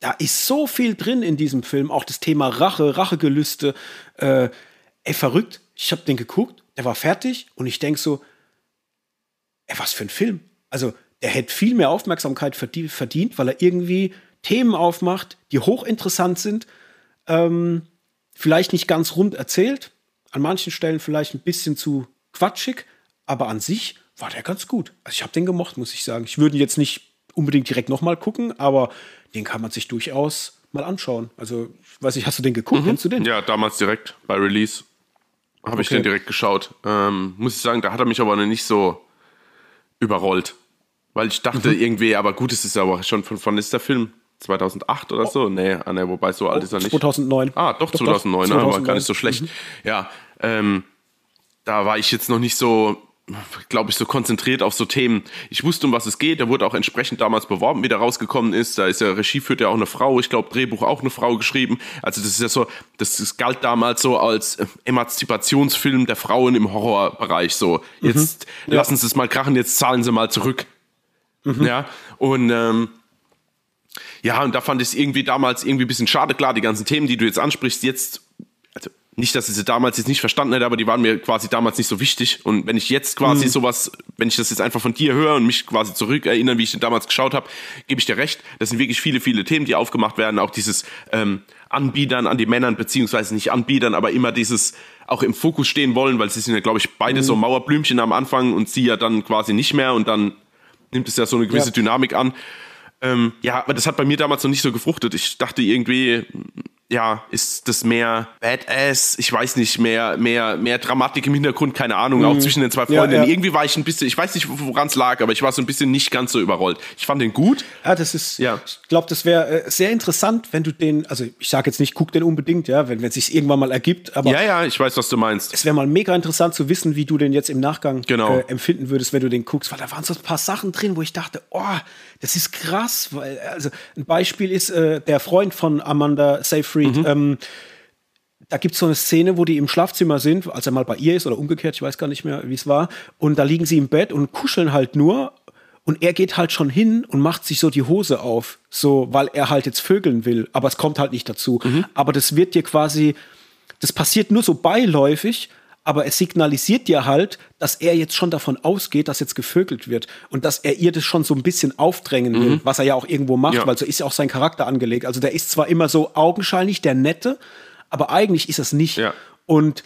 da ist so viel drin in diesem Film, auch das Thema Rache, Rachegelüste. Äh, ey, verrückt. Ich habe den geguckt, der war fertig und ich denk so, ey, was für ein Film. Also, der hätte viel mehr Aufmerksamkeit verdient, weil er irgendwie Themen aufmacht, die hochinteressant sind, ähm, vielleicht nicht ganz rund erzählt, an manchen Stellen vielleicht ein bisschen zu quatschig, aber an sich war der ganz gut. Also ich habe den gemocht, muss ich sagen. Ich würde ihn jetzt nicht unbedingt direkt nochmal gucken, aber den kann man sich durchaus mal anschauen. Also, ich weiß nicht, hast du den geguckt? Mhm. Kennst du den? Ja, damals direkt bei Release habe okay. ich den direkt geschaut. Ähm, muss ich sagen, da hat er mich aber noch nicht so überrollt. Weil ich dachte mhm. irgendwie, aber gut, es ist aber schon von, von ist der Film 2008 oder oh. so? Nee, ah, nee, wobei so alt ist er nicht. 2009. Ah, doch, doch 2009, doch, 2009. aber gar nicht so schlecht. Mhm. Ja, ähm, da war ich jetzt noch nicht so glaube ich, so konzentriert auf so Themen. Ich wusste, um was es geht. Der wurde auch entsprechend damals beworben, wie der rausgekommen ist. Da ist ja Regie führt ja auch eine Frau. Ich glaube, Drehbuch auch eine Frau geschrieben. Also das ist ja so, das, das galt damals so als Emanzipationsfilm der Frauen im Horrorbereich. So, jetzt mhm. lassen Sie es mal krachen, jetzt zahlen Sie mal zurück. Mhm. Ja, und ähm, ja, und da fand ich es irgendwie damals irgendwie ein bisschen schade. Klar, die ganzen Themen, die du jetzt ansprichst, jetzt nicht, dass ich sie damals jetzt nicht verstanden hätte, aber die waren mir quasi damals nicht so wichtig. Und wenn ich jetzt quasi mhm. sowas, wenn ich das jetzt einfach von dir höre und mich quasi zurückerinnere, wie ich den damals geschaut habe, gebe ich dir recht. Das sind wirklich viele, viele Themen, die aufgemacht werden. Auch dieses ähm, Anbietern an die Männern, beziehungsweise nicht Anbietern, aber immer dieses auch im Fokus stehen wollen, weil sie sind ja, glaube ich, beide mhm. so Mauerblümchen am Anfang und sie ja dann quasi nicht mehr und dann nimmt es ja so eine gewisse ja. Dynamik an. Ähm, ja, aber das hat bei mir damals noch nicht so gefruchtet. Ich dachte irgendwie, ja, ist das mehr Badass, ich weiß nicht, mehr, mehr, mehr Dramatik im Hintergrund, keine Ahnung, mhm. auch zwischen den zwei Freunden. Ja, ja. Irgendwie war ich ein bisschen, ich weiß nicht, woran es lag, aber ich war so ein bisschen nicht ganz so überrollt. Ich fand den gut. Ja, das ist, ja. ich glaube, das wäre äh, sehr interessant, wenn du den, also ich sage jetzt nicht, guck den unbedingt, ja, wenn es sich irgendwann mal ergibt, aber. Ja, ja, ich weiß, was du meinst. Es wäre mal mega interessant zu wissen, wie du den jetzt im Nachgang genau. äh, empfinden würdest, wenn du den guckst, weil da waren so ein paar Sachen drin, wo ich dachte, oh, das ist krass, weil, also ein Beispiel ist äh, der Freund von Amanda Seyfried, mhm. ähm, da gibt es so eine Szene, wo die im Schlafzimmer sind, als er mal bei ihr ist oder umgekehrt, ich weiß gar nicht mehr, wie es war. Und da liegen sie im Bett und kuscheln halt nur. Und er geht halt schon hin und macht sich so die Hose auf, so, weil er halt jetzt vögeln will. Aber es kommt halt nicht dazu. Mhm. Aber das wird dir quasi, das passiert nur so beiläufig aber es signalisiert dir halt, dass er jetzt schon davon ausgeht, dass jetzt gevögelt wird und dass er ihr das schon so ein bisschen aufdrängen will, mhm. was er ja auch irgendwo macht, ja. weil so ist ja auch sein Charakter angelegt. Also der ist zwar immer so augenscheinlich der Nette, aber eigentlich ist es nicht. Ja. Und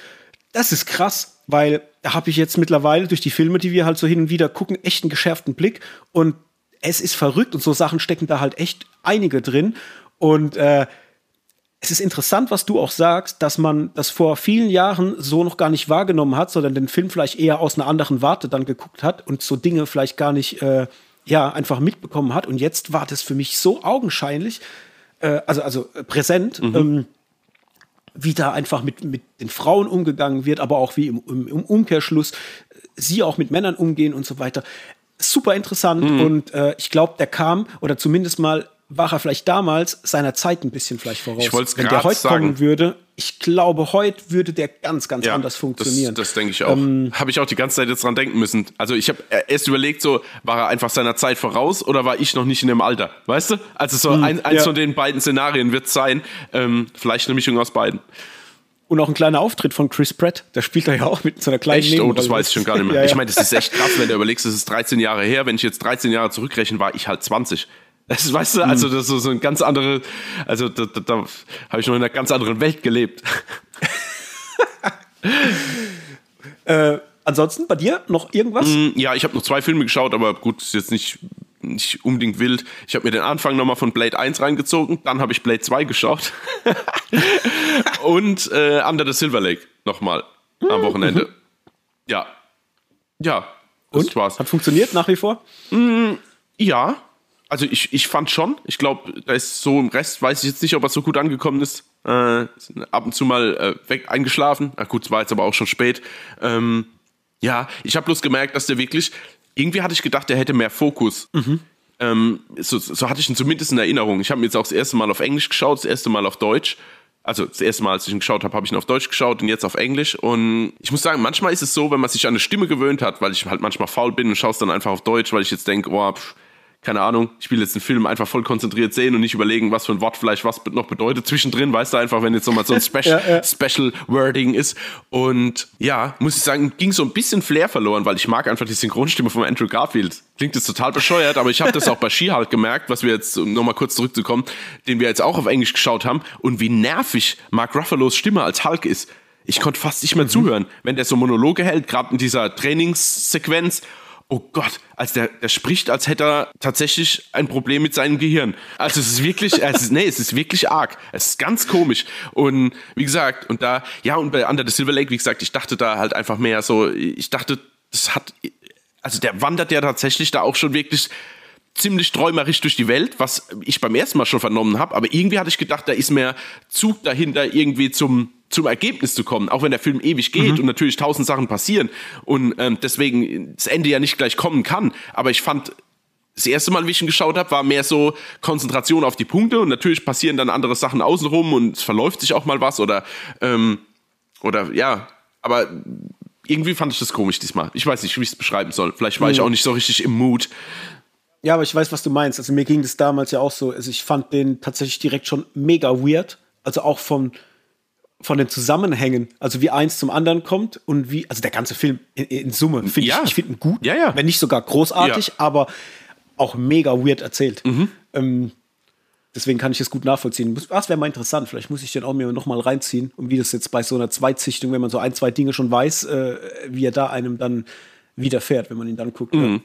das ist krass, weil da habe ich jetzt mittlerweile durch die Filme, die wir halt so hin und wieder gucken, echt einen geschärften Blick und es ist verrückt und so Sachen stecken da halt echt einige drin und äh, es ist interessant, was du auch sagst, dass man das vor vielen Jahren so noch gar nicht wahrgenommen hat, sondern den Film vielleicht eher aus einer anderen Warte dann geguckt hat und so Dinge vielleicht gar nicht äh, ja einfach mitbekommen hat. Und jetzt war das für mich so augenscheinlich, äh, also also äh, präsent. Mhm. Ähm, wie da einfach mit, mit den Frauen umgegangen wird, aber auch wie im, im, im Umkehrschluss äh, sie auch mit Männern umgehen und so weiter. Super interessant mhm. und äh, ich glaube, der kam oder zumindest mal war er vielleicht damals seiner Zeit ein bisschen vielleicht voraus. Ich Wenn der heute sagen. kommen würde, ich glaube, heute würde der ganz, ganz ja, anders funktionieren. Das, das denke ich auch. Ähm, habe ich auch die ganze Zeit jetzt dran denken müssen. Also ich habe erst überlegt, so war er einfach seiner Zeit voraus oder war ich noch nicht in dem Alter? Weißt du? Also so mh, ein, eins ja. von den beiden Szenarien wird sein. Ähm, vielleicht eine Mischung aus beiden. Und auch ein kleiner Auftritt von Chris Pratt. Da spielt er ja auch mit so einer kleinen Echt? Oh, das weiß ich schon gar nicht mehr. ja, ich meine, das ist echt krass, wenn du überlegst, das ist 13 Jahre her. Wenn ich jetzt 13 Jahre zurückrechne, war ich halt 20. Das, weißt du, also das ist so ein ganz andere, also da, da, da habe ich noch in einer ganz anderen Welt gelebt. äh, ansonsten bei dir noch irgendwas? Mm, ja, ich habe noch zwei Filme geschaut, aber gut, ist jetzt nicht, nicht unbedingt wild. Ich habe mir den Anfang nochmal von Blade 1 reingezogen, dann habe ich Blade 2 geschaut und äh, Under the Silver Lake nochmal am mhm. Wochenende. Ja. Ja. Das und? war's. Hat funktioniert nach wie vor? Mm, ja, also ich, ich fand schon. Ich glaube, da ist so im Rest, weiß ich jetzt nicht, ob er so gut angekommen ist. Äh, ab und zu mal äh, weg eingeschlafen. Ach gut, es war jetzt aber auch schon spät. Ähm, ja, ich habe bloß gemerkt, dass der wirklich, irgendwie hatte ich gedacht, der hätte mehr Fokus. Mhm. Ähm, so, so hatte ich ihn zumindest in Erinnerung. Ich habe ihn jetzt auch das erste Mal auf Englisch geschaut, das erste Mal auf Deutsch. Also das erste Mal, als ich ihn geschaut habe, habe ich ihn auf Deutsch geschaut und jetzt auf Englisch. Und ich muss sagen, manchmal ist es so, wenn man sich an eine Stimme gewöhnt hat, weil ich halt manchmal faul bin und schaue es dann einfach auf Deutsch, weil ich jetzt denke, oh, pff, keine Ahnung, ich will jetzt einen Film einfach voll konzentriert sehen und nicht überlegen, was für ein Wort vielleicht was noch bedeutet zwischendrin, weißt du, einfach, wenn jetzt nochmal so ein Special, ja, ja. Special Wording ist. Und ja, muss ich sagen, ging so ein bisschen Flair verloren, weil ich mag einfach die Synchronstimme von Andrew Garfield. Klingt jetzt total bescheuert, aber ich habe das auch bei She-Hulk gemerkt, was wir jetzt, um nochmal kurz zurückzukommen, den wir jetzt auch auf Englisch geschaut haben und wie nervig Mark Ruffalos Stimme als Hulk ist. Ich konnte fast nicht mehr mhm. zuhören, wenn der so Monologe hält, gerade in dieser Trainingssequenz oh Gott, als der, der spricht, als hätte er tatsächlich ein Problem mit seinem Gehirn. Also es ist wirklich, es ist, nee, es ist wirklich arg. Es ist ganz komisch. Und wie gesagt, und da, ja, und bei Under the Silver Lake, wie gesagt, ich dachte da halt einfach mehr so, ich dachte, das hat, also der wandert ja tatsächlich da auch schon wirklich ziemlich träumerisch durch die Welt, was ich beim ersten Mal schon vernommen habe, aber irgendwie hatte ich gedacht, da ist mehr Zug dahinter, irgendwie zum zum Ergebnis zu kommen, auch wenn der Film ewig geht mhm. und natürlich tausend Sachen passieren und ähm, deswegen das Ende ja nicht gleich kommen kann. Aber ich fand, das erste Mal, wie ich ihn geschaut habe, war mehr so Konzentration auf die Punkte und natürlich passieren dann andere Sachen außenrum und es verläuft sich auch mal was oder ähm, oder ja, aber irgendwie fand ich das komisch diesmal. Ich weiß nicht, wie ich es beschreiben soll. Vielleicht war mhm. ich auch nicht so richtig im Mood. Ja, aber ich weiß, was du meinst. Also mir ging das damals ja auch so. Also ich fand den tatsächlich direkt schon mega weird. Also auch von von den Zusammenhängen, also wie eins zum anderen kommt und wie, also der ganze Film in, in Summe, finde Ja. ich, ich finde ihn gut, Ja, ja. wenn nicht sogar großartig, Ja. aber auch mega weird erzählt. Ähm, deswegen kann ich es gut nachvollziehen. Das wäre mal interessant, vielleicht muss ich den auch mir noch mal reinziehen und wie das jetzt bei so einer Zweitsichtung, wenn man so ein, zwei Dinge schon weiß, äh, wie er da einem dann widerfährt, wenn man ihn dann guckt. Mhm.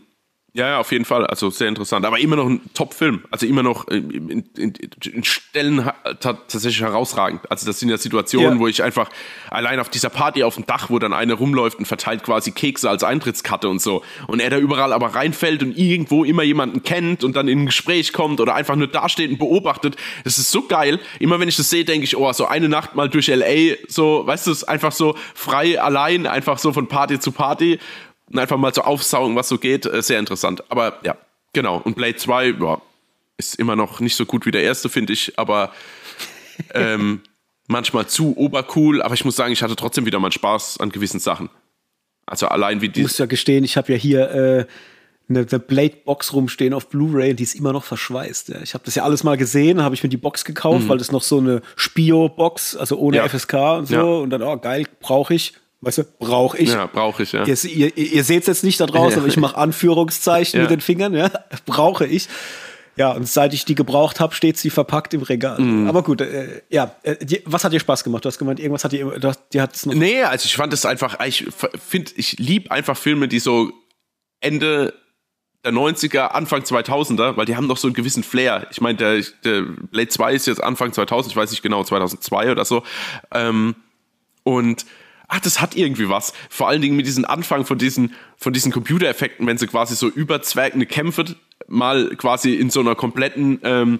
Ja, ja, auf jeden Fall. Also sehr interessant. Aber immer noch ein Top-Film. Also immer noch in, in, in, in Stellen tatsächlich herausragend. Also das sind ja Situationen, Ja. wo ich einfach allein auf dieser Party auf dem Dach, wo dann einer rumläuft und verteilt quasi Kekse als Eintrittskarte und so. Und er da überall aber reinfällt und irgendwo immer jemanden kennt und dann in ein Gespräch kommt oder einfach nur dasteht und beobachtet. Das ist so geil. Immer wenn ich das sehe, denke ich, oh, so eine Nacht mal durch L.A., so, weißt du, einfach so frei, allein, einfach so von Party zu Party einfach mal so aufsaugen, was so geht. Äh, Sehr interessant. Aber ja, genau. Und Blade 2 ja, ist immer noch nicht so gut wie der erste, finde ich, aber ähm, manchmal zu obercool. Aber ich muss sagen, ich hatte trotzdem wieder mal Spaß an gewissen Sachen. Also allein wie Ich die. muss ja gestehen, ich habe ja hier äh, eine, eine Blade-Box rumstehen auf Blu-ray, die ist immer noch verschweißt. Ja. Ich habe das ja alles mal gesehen, habe ich mir die Box gekauft, weil das noch so eine Spio-Box, also ohne Mhm. Ja. FSK und so. Ja. Und dann, oh geil, brauche ich. Weißt du, brauche ich. Ja, brauche ich, ja. Ihr, ihr, ihr seht es jetzt nicht da draußen, Ja. aber ich mache Anführungszeichen Ja. mit den Fingern, ja. Brauche ich. Ja, und seit ich die gebraucht habe, steht sie verpackt im Regal. Mhm. Aber gut, äh, ja, äh, die, was hat dir Spaß gemacht? Du hast gemeint, irgendwas hat dir, du dir hat es noch. Nee, also ich fand es einfach, ich finde, ich lieb einfach Filme, die so Ende der 90er, Anfang 2000er, weil die haben doch so einen gewissen Flair. Ich meine, der, der Blade 2 ist jetzt Anfang 2000, ich weiß nicht genau, 2002 oder so. Ähm, und ach, das hat irgendwie was. Vor allen Dingen mit diesem Anfang von diesen, von diesen Computereffekten, wenn sie quasi so überzwergende Kämpfe mal quasi in so einer kompletten, ähm,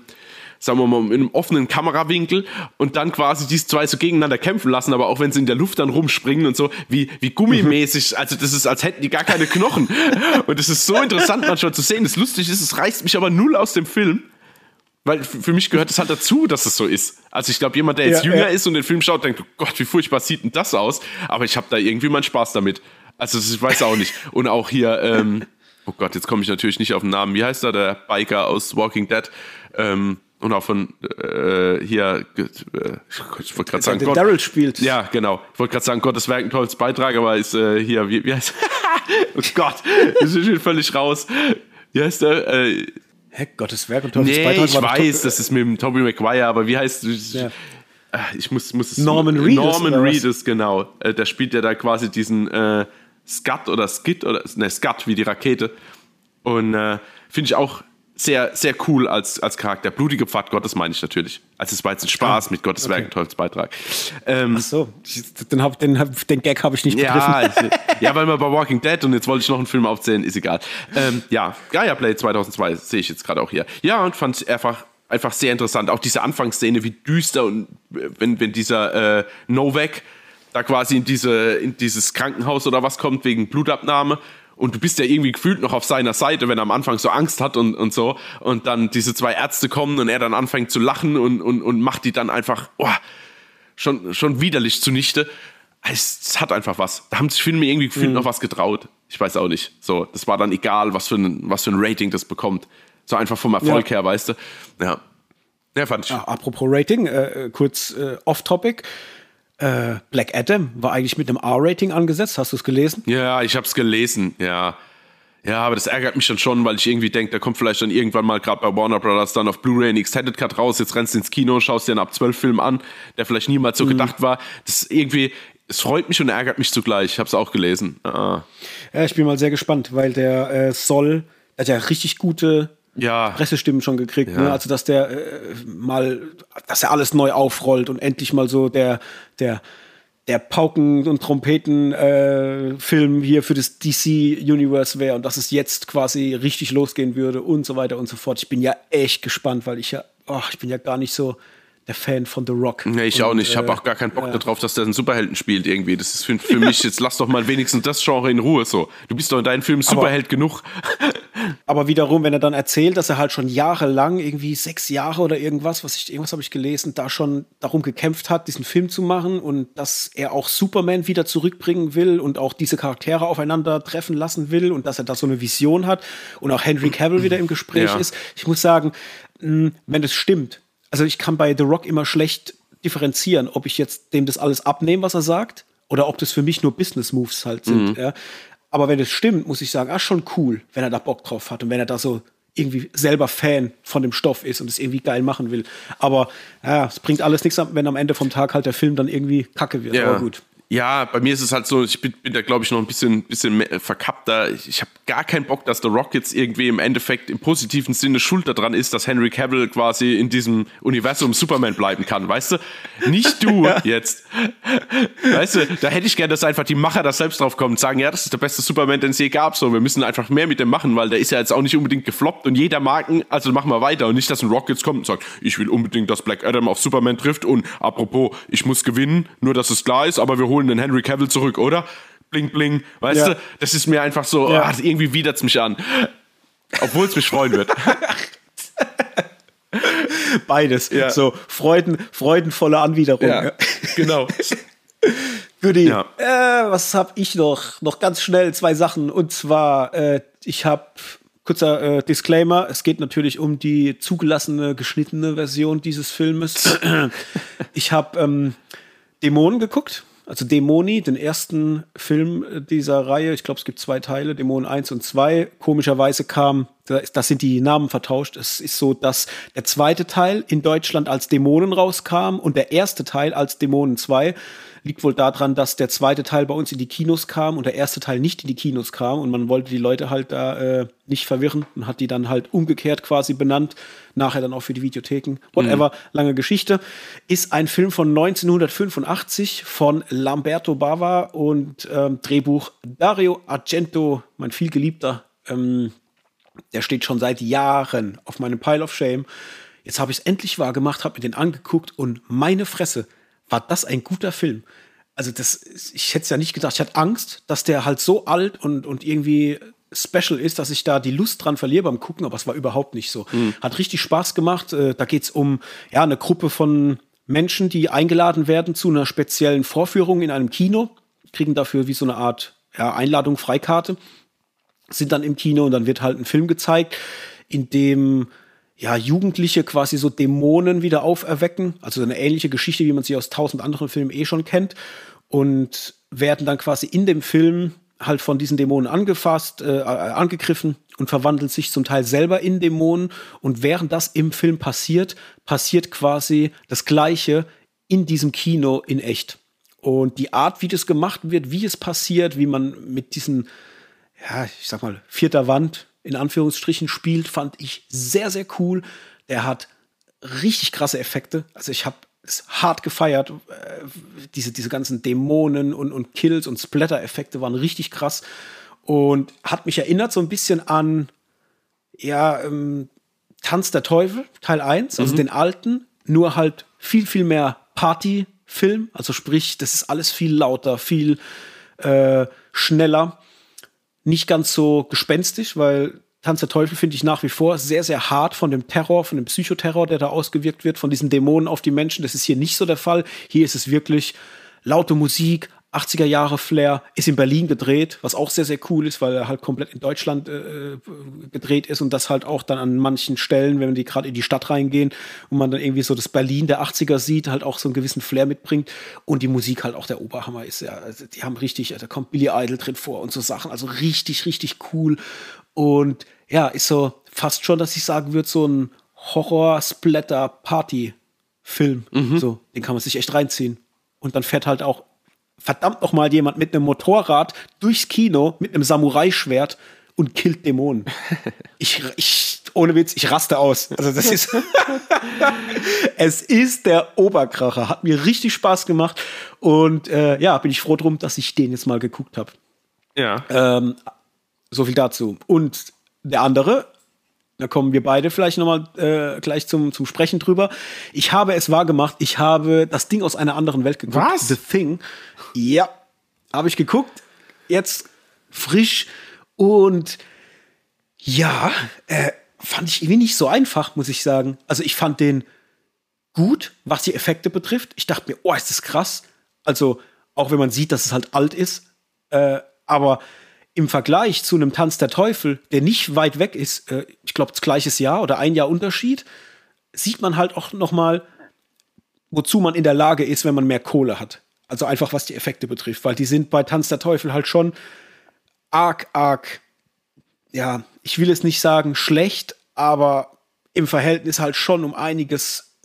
sagen wir mal, in einem offenen Kamerawinkel und dann quasi diese zwei so gegeneinander kämpfen lassen, aber auch wenn sie in der Luft dann rumspringen und so, wie, wie gummimäßig, also das ist, als hätten die gar keine Knochen. Und es ist so interessant manchmal zu sehen. Das lustig ist, es reißt mich aber null aus dem Film. Weil für mich gehört es halt dazu, dass es so ist. Also ich glaube, jemand, der jetzt Ja, jünger ja. ist und den Film schaut, denkt, oh Gott, wie furchtbar sieht denn das aus? Aber ich habe da irgendwie meinen Spaß damit. Also das- ich weiß auch nicht. Und auch hier, ähm, oh Gott, jetzt komme ich natürlich nicht auf den Namen. Wie heißt er, der Biker aus Walking Dead? Ähm, und auch von äh, hier, äh, ich wollte gerade sagen, der Gott, Daryl spielt. ja, genau. Ich wollte gerade sagen, Gottes Werk ein tolles Beitrag, aber ist äh, hier, wie, wie heißt Oh Gott, das ist schon völlig raus. Wie heißt der? Äh, Hä, Gottes Werk und Teufels nee, Beitrag ich weiß, das ist mit dem Tobey Maguire, aber wie heißt Ja. Ich muss, muss es Norman Reedus, Norman? Reedus, genau. Äh, Der spielt ja da quasi diesen äh, Scut oder Skit oder ne, Scut wie die Rakete. Und äh, finde ich auch sehr, sehr cool als, als Charakter. Blutige Pfad Gottes meine ich natürlich. Also es war jetzt ein Spaß mit Gottes Werk und Teufels Beitrag. Ähm, So, ich- den, hab, den, den Gag habe ich nicht begriffen. ja, ich, ja, weil wir bei Walking Dead und jetzt wollte ich noch einen Film aufzählen, ist egal. Ähm, ja, Gaia Blade 2002 sehe ich jetzt gerade auch hier. Ja, und fand es einfach, einfach sehr interessant. Auch diese Anfangsszene, wie düster und äh, wenn, wenn dieser äh, Novak da quasi in, diese, in dieses Krankenhaus oder was kommt wegen Blutabnahme. Und du bist ja irgendwie gefühlt noch auf seiner Seite, wenn er am Anfang so Angst hat und, und so. Und dann diese zwei Ärzte kommen und er dann anfängt zu lachen und, und, und macht die dann einfach, oh, schon, schon widerlich zunichte. Es, es hat einfach was. Da haben sich Filme irgendwie Mhm. gefühlt noch was getraut. Ich weiß auch nicht. So, das war dann egal, was für ein, was für ein Rating das bekommt. So einfach vom Erfolg Ja. her, weißt du. Ja. Ja, fand ich. Ja, apropos Rating, äh, kurz äh, off-topic. Äh, Black Adam war eigentlich mit einem R-Rating angesetzt. Hast du es gelesen? Ja, ich hab's gelesen, ja. Ja, aber das ärgert mich dann schon, weil ich irgendwie denke, da kommt vielleicht dann irgendwann mal gerade bei Warner Brothers dann auf Blu-ray ein Extended Cut raus, jetzt rennst du ins Kino, schaust dir einen ab 12 Film an, der vielleicht niemals so Mhm. gedacht war. Das irgendwie, es freut mich und ärgert mich zugleich. Ich hab's auch gelesen. Ah. Ja, ich bin mal sehr gespannt, weil der äh, soll, der hat ja richtig gute Ja, Pressestimmen schon gekriegt. Ne? Also, dass der äh, mal, dass er alles neu aufrollt und endlich mal so der, der, der Pauken- und Trompeten-Film hier für das DC-Universe wäre und dass es jetzt quasi richtig losgehen würde und so weiter und so fort. Ich bin ja echt gespannt, weil ich ja, oh, ich bin ja gar nicht so der Fan von The Rock. Nee, ich und, auch nicht. Ich habe äh, auch gar keinen Bock darauf, dass der einen Superhelden spielt irgendwie. Das ist für, für mich, jetzt lass doch mal wenigstens das Genre in Ruhe so. Du bist doch in deinen Filmen Superheld genug. Aber wiederum, wenn er dann erzählt, dass er halt schon jahrelang, irgendwie sechs Jahre oder irgendwas, was ich, irgendwas habe ich gelesen, da schon darum gekämpft hat, diesen Film zu machen und dass er auch Superman wieder zurückbringen will und auch diese Charaktere aufeinander treffen lassen will und dass er da so eine Vision hat und auch Henry Cavill wieder im Gespräch Ja. ist. Ich muss sagen, mh, wenn das stimmt, also ich kann bei The Rock immer schlecht differenzieren, ob ich jetzt dem das alles abnehme, was er sagt, oder ob das für mich nur Business Moves halt sind. Mhm. Ja. Aber wenn es stimmt, muss ich sagen, ah, schon cool, wenn er da Bock drauf hat und wenn er da so irgendwie selber Fan von dem Stoff ist und es irgendwie geil machen will. Aber ja, es bringt alles nichts, wenn am Ende vom Tag halt der Film dann irgendwie kacke wird. Ja. Aber gut. Ja, bei mir ist es halt so, ich bin, bin da glaube ich noch ein bisschen, bisschen verkappter. Ich, ich habe gar keinen Bock, dass The Rock jetzt irgendwie im Endeffekt im positiven Sinne schuld daran ist, dass Henry Cavill quasi in diesem Universum Superman bleiben kann, weißt du? Nicht du ja. jetzt. Weißt du, da hätte ich gerne, dass einfach die Macher da selbst drauf kommen und sagen, ja, das ist der beste Superman, den es je gab. So, wir müssen einfach mehr mit dem machen, weil der ist ja jetzt auch nicht unbedingt gefloppt und jeder mag ihn, also machen wir weiter und nicht, dass ein Rock jetzt kommt und sagt, ich will unbedingt, dass Black Adam auf Superman trifft und apropos, ich muss gewinnen, nur dass es klar ist, aber wir holen holen den Henry Cavill zurück, oder? Bling, bling. Weißt ja. du, das ist mir einfach so, ja. ach, irgendwie widert es mich an. Obwohl es mich freuen wird. Beides. Ja. So Freuden, freudenvolle Anwiderung. Ja, genau. Goodie. Ja. Äh, was habe ich noch? Noch ganz schnell zwei Sachen. Und zwar, äh, ich habe kurzer äh, Disclaimer: Es geht natürlich um die zugelassene geschnittene Version dieses Filmes. ich habe ähm, Dämonen geguckt. Also Dämoni, den ersten Film dieser Reihe. Ich glaube, es gibt zwei Teile, Dämonen 1 und 2. Komischerweise kam, das sind die Namen vertauscht. Es ist so, dass der zweite Teil in Deutschland als Dämonen rauskam und der erste Teil als Dämonen 2. Liegt wohl daran, dass der zweite Teil bei uns in die Kinos kam und der erste Teil nicht in die Kinos kam und man wollte die Leute halt da äh, nicht verwirren und hat die dann halt umgekehrt quasi benannt, nachher dann auch für die Videotheken. Whatever, mhm. lange Geschichte. Ist ein Film von 1985 von Lamberto Bava und ähm, Drehbuch Dario Argento, mein vielgeliebter. Ähm, der steht schon seit Jahren auf meinem Pile of Shame. Jetzt habe ich es endlich wahr gemacht, habe mir den angeguckt und meine Fresse, war das ein guter Film. Also das, ich hätte es ja nicht gedacht. Ich hatte Angst, dass der halt so alt und, und irgendwie special ist, dass ich da die Lust dran verliere beim Gucken, aber es war überhaupt nicht so. Mhm. Hat richtig Spaß gemacht. Äh, da geht es um ja, eine Gruppe von Menschen, die eingeladen werden zu einer speziellen Vorführung in einem Kino, kriegen dafür wie so eine Art ja, Einladung, Freikarte, sind dann im Kino und dann wird halt ein Film gezeigt, in dem ja, Jugendliche quasi so Dämonen wieder auferwecken. Also eine ähnliche Geschichte, wie man sie aus tausend anderen Filmen eh schon kennt. Und werden dann quasi in dem Film halt von diesen Dämonen angefasst, äh, angegriffen und verwandeln sich zum Teil selber in Dämonen. Und während das im Film passiert, passiert quasi das Gleiche in diesem Kino in echt. Und die Art, wie das gemacht wird, wie es passiert, wie man mit diesen, ja, ich sag mal, vierter Wand in Anführungsstrichen spielt, fand ich sehr, sehr cool. Der hat richtig krasse Effekte. Also ich habe es hart gefeiert. Äh, diese, diese ganzen Dämonen und, und Kills und Splatter-Effekte waren richtig krass. Und hat mich erinnert so ein bisschen an, ja, ähm, Tanz der Teufel, Teil 1, also mhm. den alten, nur halt viel, viel mehr Party-Film. Also sprich, das ist alles viel lauter, viel äh, schneller nicht ganz so gespenstisch, weil Tanz der Teufel finde ich nach wie vor sehr, sehr hart von dem Terror, von dem Psychoterror, der da ausgewirkt wird, von diesen Dämonen auf die Menschen. Das ist hier nicht so der Fall. Hier ist es wirklich laute Musik, 80er Jahre Flair, ist in Berlin gedreht, was auch sehr, sehr cool ist, weil er halt komplett in Deutschland äh, gedreht ist und das halt auch dann an manchen Stellen, wenn die gerade in die Stadt reingehen und man dann irgendwie so das Berlin der 80er sieht, halt auch so einen gewissen Flair mitbringt und die Musik halt auch der Oberhammer ist. Ja, also die haben richtig, da kommt Billy Idol drin vor und so Sachen, also richtig, richtig cool und ja, ist so fast schon, dass ich sagen würde, so ein Horror-Splatter-Party-Film. Mhm. So, den kann man sich echt reinziehen. Und dann fährt halt auch verdammt noch mal jemand mit einem Motorrad durchs Kino mit einem Samurai-Schwert und killt Dämonen. Ich, ich, ohne Witz, ich raste aus. Also das ist, es ist der Oberkracher. Hat mir richtig Spaß gemacht und äh, ja, bin ich froh drum, dass ich den jetzt mal geguckt habe. Ja. Ähm, so viel dazu. Und der andere, da kommen wir beide vielleicht nochmal äh, gleich zum, zum Sprechen drüber. Ich habe es wahrgemacht. Ich habe das Ding aus einer anderen Welt geguckt. Was? The Thing. Ja, habe ich geguckt. Jetzt frisch. Und ja, äh, fand ich irgendwie nicht so einfach, muss ich sagen. Also ich fand den gut, was die Effekte betrifft. Ich dachte mir, oh, ist das krass. Also auch wenn man sieht, dass es halt alt ist. Äh, aber im Vergleich zu einem Tanz der Teufel, der nicht weit weg ist, äh, ich glaube, das gleiche Jahr oder ein Jahr Unterschied, sieht man halt auch noch mal wozu man in der Lage ist, wenn man mehr Kohle hat. Also einfach was die Effekte betrifft, weil die sind bei Tanz der Teufel halt schon arg, arg, ja, ich will es nicht sagen schlecht, aber im Verhältnis halt schon um einiges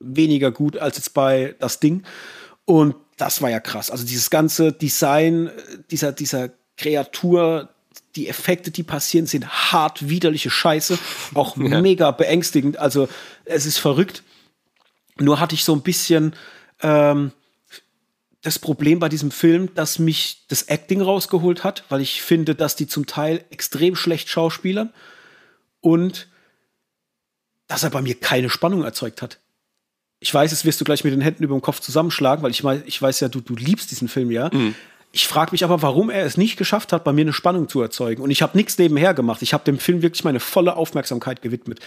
weniger gut als jetzt bei das Ding. Und das war ja krass. Also dieses ganze Design dieser, dieser Kreatur, die Effekte, die passieren, sind hart widerliche Scheiße. Auch ja. mega beängstigend. Also es ist verrückt. Nur hatte ich so ein bisschen ähm, das Problem bei diesem Film, dass mich das Acting rausgeholt hat, weil ich finde, dass die zum Teil extrem schlecht schauspielern und dass er bei mir keine Spannung erzeugt hat. Ich weiß, es wirst du gleich mit den Händen über dem Kopf zusammenschlagen, weil ich, ich weiß ja, du, du liebst diesen Film ja. Mhm. Ich frage mich aber, warum er es nicht geschafft hat, bei mir eine Spannung zu erzeugen. Und ich habe nichts nebenher gemacht. Ich habe dem Film wirklich meine volle Aufmerksamkeit gewidmet.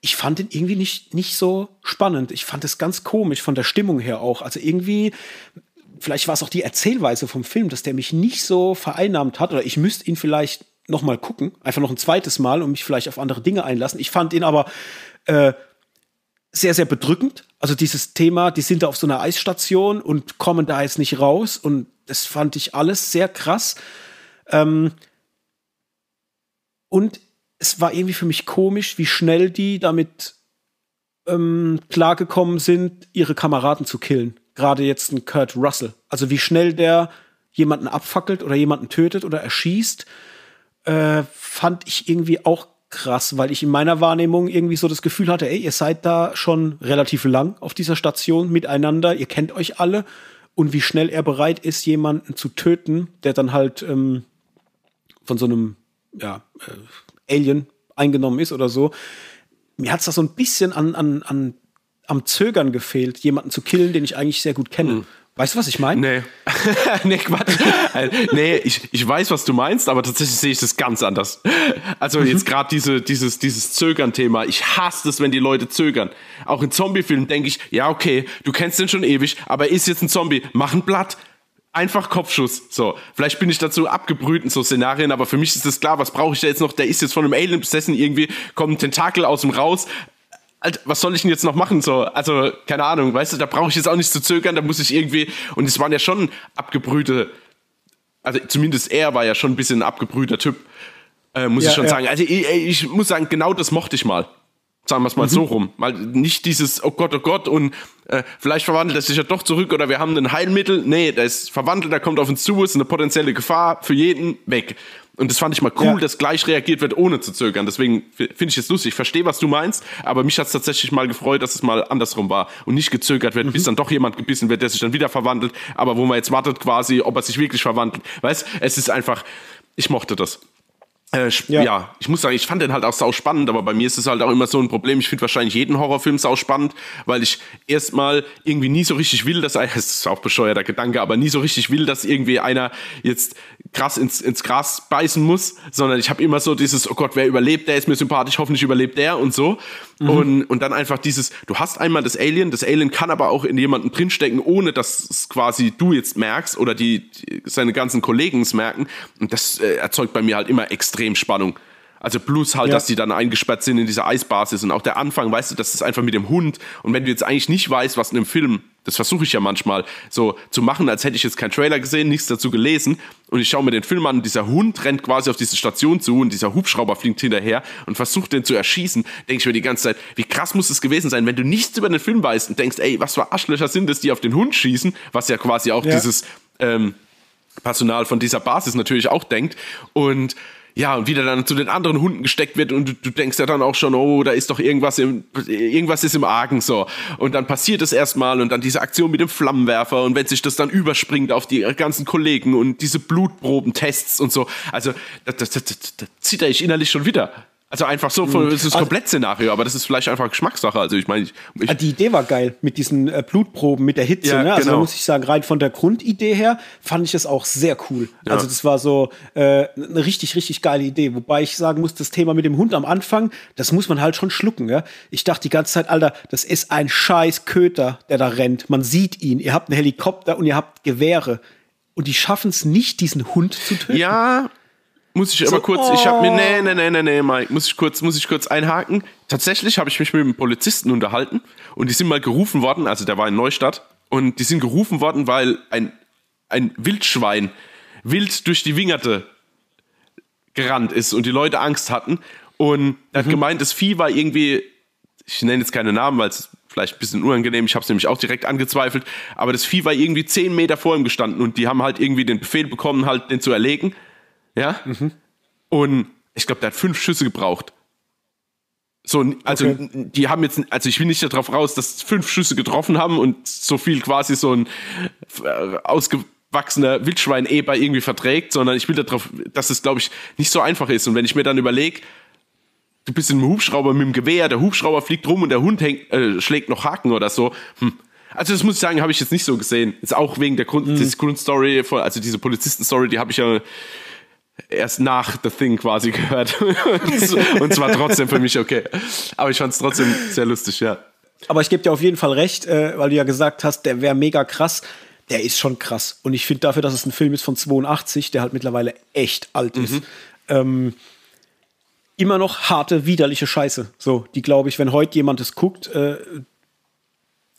Ich fand ihn irgendwie nicht, nicht so spannend. Ich fand es ganz komisch von der Stimmung her auch. Also irgendwie, vielleicht war es auch die Erzählweise vom Film, dass der mich nicht so vereinnahmt hat. Oder ich müsste ihn vielleicht noch mal gucken, einfach noch ein zweites Mal und mich vielleicht auf andere Dinge einlassen. Ich fand ihn aber äh, sehr, sehr bedrückend. Also dieses Thema, die sind da auf so einer Eisstation und kommen da jetzt nicht raus. Und das fand ich alles sehr krass. Ähm und es war irgendwie für mich komisch, wie schnell die damit ähm, klargekommen sind, ihre Kameraden zu killen. Gerade jetzt ein Kurt Russell. Also wie schnell der jemanden abfackelt oder jemanden tötet oder erschießt, äh, fand ich irgendwie auch krass, weil ich in meiner Wahrnehmung irgendwie so das Gefühl hatte, ey, ihr seid da schon relativ lang auf dieser Station miteinander, ihr kennt euch alle und wie schnell er bereit ist, jemanden zu töten, der dann halt ähm, von so einem ja, äh, Alien eingenommen ist oder so. Mir hat es da so ein bisschen an, an, an, am Zögern gefehlt, jemanden zu killen, den ich eigentlich sehr gut kenne. Mhm. Weißt du, was ich meine? Nee. nee, Quatsch. nee, ich, ich weiß, was du meinst, aber tatsächlich sehe ich das ganz anders. Also mhm. jetzt gerade diese, dieses, dieses Zögern-Thema. Ich hasse es, wenn die Leute zögern. Auch in Zombie-Filmen denke ich, ja, okay, du kennst den schon ewig, aber ist jetzt ein Zombie. Mach ein Blatt. Einfach Kopfschuss. So, vielleicht bin ich dazu abgebrüht in so Szenarien, aber für mich ist das klar, was brauche ich da jetzt noch? Der ist jetzt von einem Alien besessen, irgendwie kommt ein Tentakel aus dem raus, Alter, was soll ich denn jetzt noch machen? So, also, keine Ahnung, weißt du, da brauche ich jetzt auch nicht zu zögern, da muss ich irgendwie, und es waren ja schon abgebrühte, also zumindest er war ja schon ein bisschen ein abgebrühter Typ, äh, muss ja, ich schon ja. sagen. Also ich, ich, muss sagen, genau das mochte ich mal. Sagen wir es mal mhm. so rum. Mal nicht dieses, oh Gott, oh Gott, und äh, vielleicht verwandelt er sich ja doch zurück oder wir haben ein Heilmittel. Nee, der ist verwandelt, der kommt auf uns zu, ist eine potenzielle Gefahr für jeden weg. Und das fand ich mal cool, ja. dass gleich reagiert wird, ohne zu zögern. Deswegen finde ich es lustig. Ich verstehe, was du meinst, aber mich hat es tatsächlich mal gefreut, dass es mal andersrum war und nicht gezögert wird, mhm. bis dann doch jemand gebissen wird, der sich dann wieder verwandelt, aber wo man jetzt wartet quasi, ob er sich wirklich verwandelt. Weißt, es ist einfach, ich mochte das. Äh, ja. ja. ich muss sagen, ich fand den halt auch sau spannend, aber bei mir ist es halt auch immer so ein Problem. Ich finde wahrscheinlich jeden Horrorfilm sau spannend, weil ich erstmal irgendwie nie so richtig will, dass das ist auch bescheuerter Gedanke, aber nie so richtig will, dass irgendwie einer jetzt krass ins, ins Gras beißen muss, sondern ich habe immer so dieses, oh Gott, wer überlebt, der ist mir sympathisch, hoffentlich überlebt der und so. Mhm. Und, und dann einfach dieses, du hast einmal das Alien, das Alien kann aber auch in jemanden drinstecken, ohne dass es quasi du jetzt merkst oder die, die seine ganzen Kollegen es merken. Und das äh, erzeugt bei mir halt immer extrem Spannung. Also plus halt, ja. dass die dann eingesperrt sind in dieser Eisbasis und auch der Anfang, weißt du, das ist einfach mit dem Hund. Und wenn du jetzt eigentlich nicht weißt, was in dem Film, das versuche ich ja manchmal so zu machen, als hätte ich jetzt keinen Trailer gesehen, nichts dazu gelesen. Und ich schaue mir den Film an, dieser Hund rennt quasi auf diese Station zu und dieser Hubschrauber fliegt hinterher und versucht den zu erschießen, denke ich mir die ganze Zeit, wie krass muss es gewesen sein, wenn du nichts über den Film weißt und denkst, ey, was für Arschlöcher sind das, die auf den Hund schießen, was ja quasi auch ja. dieses ähm, Personal von dieser Basis natürlich auch denkt. Und ja, und wieder dann zu den anderen Hunden gesteckt wird und du, du, denkst ja dann auch schon, oh, da ist doch irgendwas im, irgendwas ist im Argen so. Und dann passiert es erstmal und dann diese Aktion mit dem Flammenwerfer und wenn sich das dann überspringt auf die ganzen Kollegen und diese Blutprobentests und so. Also, da, da, da, da zitter ich innerlich schon wieder. Also einfach so, von, das ist also, komplett Szenario, aber das ist vielleicht einfach Geschmackssache. Also ich meine, ich, ich ah, die Idee war geil mit diesen äh, Blutproben, mit der Hitze. Ja, ne? Also genau. muss ich sagen, rein von der Grundidee her fand ich es auch sehr cool. Ja. Also das war so äh, eine richtig, richtig geile Idee. Wobei ich sagen muss, das Thema mit dem Hund am Anfang, das muss man halt schon schlucken. Ja? Ich dachte die ganze Zeit, Alter, das ist ein scheiß Köter, der da rennt. Man sieht ihn. Ihr habt einen Helikopter und ihr habt Gewehre. Und die schaffen es nicht, diesen Hund zu töten. Ja, muss ich so, aber kurz, oh. ich habe mir, nee, nee, nee, nee, nee, Mike, muss ich kurz, muss ich kurz einhaken. Tatsächlich habe ich mich mit einem Polizisten unterhalten und die sind mal gerufen worden, also der war in Neustadt und die sind gerufen worden, weil ein, ein Wildschwein wild durch die Wingerte gerannt ist und die Leute Angst hatten. Und er hat mhm. gemeint, das Vieh war irgendwie, ich nenne jetzt keine Namen, weil es vielleicht ein bisschen unangenehm, ich habe es nämlich auch direkt angezweifelt, aber das Vieh war irgendwie zehn Meter vor ihm gestanden und die haben halt irgendwie den Befehl bekommen, halt den zu erlegen. Ja? Mhm. Und ich glaube, der hat fünf Schüsse gebraucht. So, also okay. die haben jetzt, also ich will nicht darauf raus, dass fünf Schüsse getroffen haben und so viel quasi so ein äh, ausgewachsener Wildschwein-Eber irgendwie verträgt, sondern ich will darauf, dass es, glaube ich, nicht so einfach ist. Und wenn ich mir dann überlege, du bist in einem Hubschrauber mit dem Gewehr, der Hubschrauber fliegt rum und der Hund hängt, äh, schlägt noch Haken oder so. Hm. Also das muss ich sagen, habe ich jetzt nicht so gesehen. Ist auch wegen der Grund, mhm. Grundstory, von, also diese Polizisten-Story, die habe ich ja erst nach The Thing quasi gehört. und zwar trotzdem für mich okay. Aber ich fand es trotzdem sehr lustig, ja. Aber ich gebe dir auf jeden Fall recht, äh, weil du ja gesagt hast, der wäre mega krass. Der ist schon krass. Und ich finde dafür, dass es ein Film ist von 82, der halt mittlerweile echt alt ist. Mhm. Ähm, immer noch harte, widerliche Scheiße. So, die glaube ich, wenn heute jemand es guckt, äh,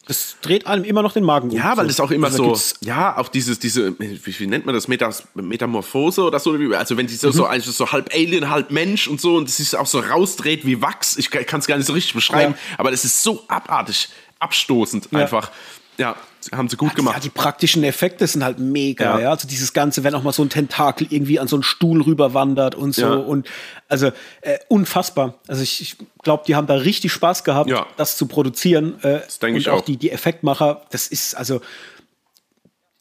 das dreht einem immer noch den Magen um. Ja, weil das auch immer also so, ja, auch dieses, diese, wie, wie nennt man das, Metas, Metamorphose oder so, also wenn die so, mhm. so, also so halb Alien, halb Mensch und so und es sich auch so rausdreht wie Wachs, ich kann es gar nicht so richtig beschreiben, ja. aber das ist so abartig, abstoßend ja. einfach. Ja, haben sie gut ja, gemacht. Ja, die praktischen Effekte sind halt mega, ja. ja. Also dieses Ganze, wenn auch mal so ein Tentakel irgendwie an so einen Stuhl rüberwandert und so. Ja. Und also äh, unfassbar. Also ich, ich glaube, die haben da richtig Spaß gehabt, das zu produzieren. Äh, das denke ich auch. auch die, die Effektmacher, das ist also.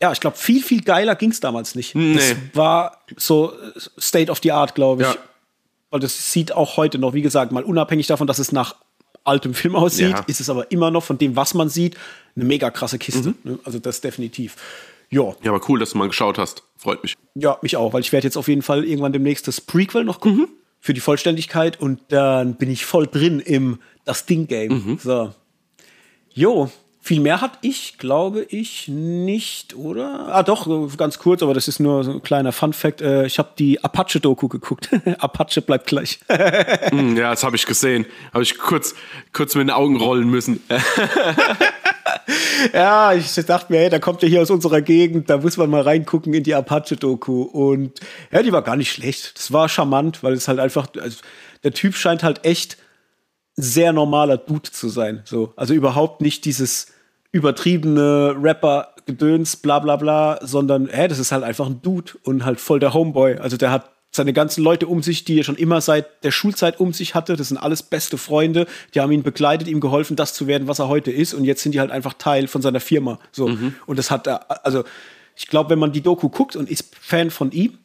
Ja, ich glaube, viel, viel geiler ging es damals nicht. Nee. Das war so State of the Art, glaube ich. Weil das sieht auch heute noch, wie gesagt, mal unabhängig davon, dass es nach altem Film aussieht, ja. ist es aber immer noch von dem, was man sieht, eine mega krasse Kiste. Mhm. Ne? Also das definitiv. Ja. Ja, aber cool, dass du mal geschaut hast. Freut mich. Ja, mich auch, weil ich werde jetzt auf jeden Fall irgendwann demnächst das Prequel noch gucken. Mhm. Für die Vollständigkeit und dann bin ich voll drin im Das Ding-Game. Mhm. So. Jo, viel mehr hatte ich, glaube ich, nicht, oder? Ah, doch, ganz kurz, aber das ist nur so ein kleiner Fun-Fact. Äh, ich habe die Apache-Doku geguckt. Apache bleibt gleich. Hm, ja, das habe ich gesehen. Habe ich kurz, kurz mit den Augen rollen müssen. ja, ich dachte mir, hey, da kommt ja hier aus unserer Gegend, da muss man mal reingucken in die Apache-Doku. Und ja, die war gar nicht schlecht. Das war charmant, weil es halt einfach, also, der Typ scheint halt echt sehr normaler Dude zu sein. So. Also überhaupt nicht dieses übertriebene Rapper-Gedöns, bla bla bla, sondern hä, das ist halt einfach ein Dude und halt voll der Homeboy. Also der hat seine ganzen Leute um sich, die er schon immer seit der Schulzeit um sich hatte. Das sind alles beste Freunde. Die haben ihn begleitet, ihm geholfen, das zu werden, was er heute ist. Und jetzt sind die halt einfach Teil von seiner Firma. So. Mhm. Und das hat er, also ich glaube, wenn man die Doku guckt und ist Fan von ihm,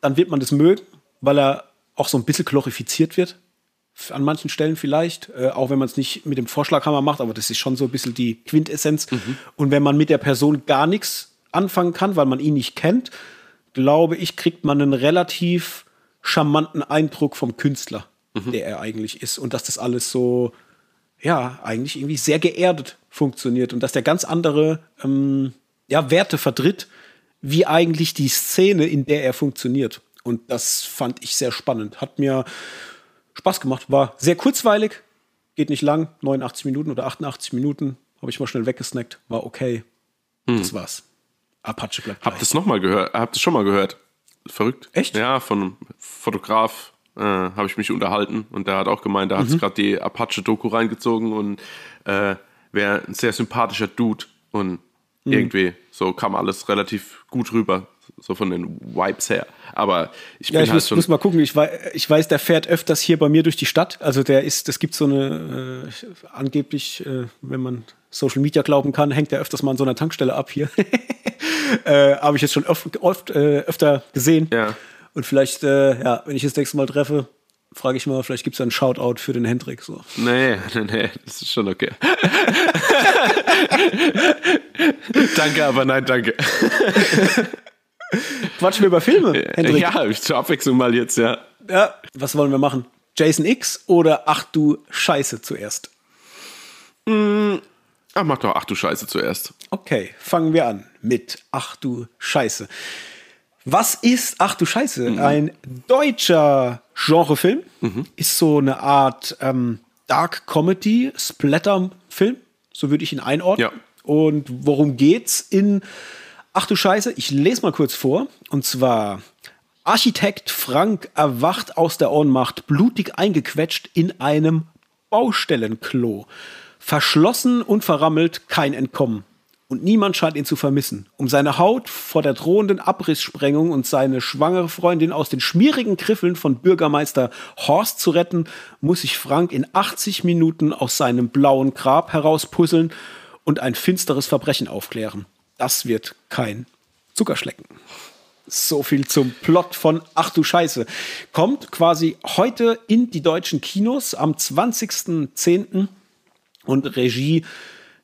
dann wird man das mögen, weil er auch so ein bisschen glorifiziert wird an manchen Stellen vielleicht, äh, auch wenn man es nicht mit dem Vorschlaghammer macht, aber das ist schon so ein bisschen die Quintessenz. Mhm. Und wenn man mit der Person gar nichts anfangen kann, weil man ihn nicht kennt, glaube ich, kriegt man einen relativ charmanten Eindruck vom Künstler, mhm. der er eigentlich ist. Und dass das alles so, ja, eigentlich irgendwie sehr geerdet funktioniert und dass der ganz andere ähm, ja, Werte vertritt, wie eigentlich die Szene, in der er funktioniert. Und das fand ich sehr spannend. Hat mir Spaß gemacht. War sehr kurzweilig, geht nicht lang, 89 Minuten oder 88 Minuten. Habe ich mal schnell weggesnackt, war okay. Hm. Das war's. Apache bleibt Habt das noch mal gehört? Habt das schon mal gehört? Verrückt. Echt? Ja, von einem Fotograf äh, habe ich mich unterhalten und der hat auch gemeint, da hat mhm. gerade die Apache-Doku reingezogen und äh, wäre ein sehr sympathischer Dude und mhm. irgendwie so kam alles relativ gut rüber so von den Vibes her. Aber ich bin ja, ich halt muss, schon muss mal gucken. Ich weiß, ich weiß, der fährt öfters hier bei mir durch die Stadt. Also der ist, es gibt so eine, äh, angeblich, äh, wenn man Social Media glauben kann, hängt er öfters mal an so einer Tankstelle ab hier. äh, Habe ich jetzt schon oft, oft äh, öfter gesehen. Ja. Und vielleicht, äh, ja, wenn ich das nächste Mal treffe, frage ich mal, vielleicht gibt es einen Shoutout für den Hendrik. So. Nee, nee, nee, das ist schon okay. danke, aber nein, danke. Quatschen wir über Filme, Hendrik? Ja, zur Abwechslung mal jetzt, ja. Ja, was wollen wir machen? Jason X oder Ach du Scheiße zuerst? Mm, ach, mach doch Ach du Scheiße zuerst. Okay, fangen wir an mit Ach du Scheiße. Was ist, ach du Scheiße, mhm. ein deutscher Genrefilm? Mhm. Ist so eine Art ähm, Dark Comedy, Splatter-Film, so würde ich ihn einordnen. Ja. Und worum geht's in, ach du Scheiße, ich lese mal kurz vor. Und zwar, Architekt Frank erwacht aus der Ohnmacht, blutig eingequetscht in einem Baustellenklo. Verschlossen und verrammelt, kein Entkommen und niemand scheint ihn zu vermissen. Um seine Haut vor der drohenden Abrisssprengung und seine schwangere Freundin aus den schmierigen Griffeln von Bürgermeister Horst zu retten, muss sich Frank in 80 Minuten aus seinem blauen Grab herauspuzzeln und ein finsteres Verbrechen aufklären. Das wird kein Zuckerschlecken. So viel zum Plot von Ach du Scheiße. Kommt quasi heute in die deutschen Kinos am 20.10. und Regie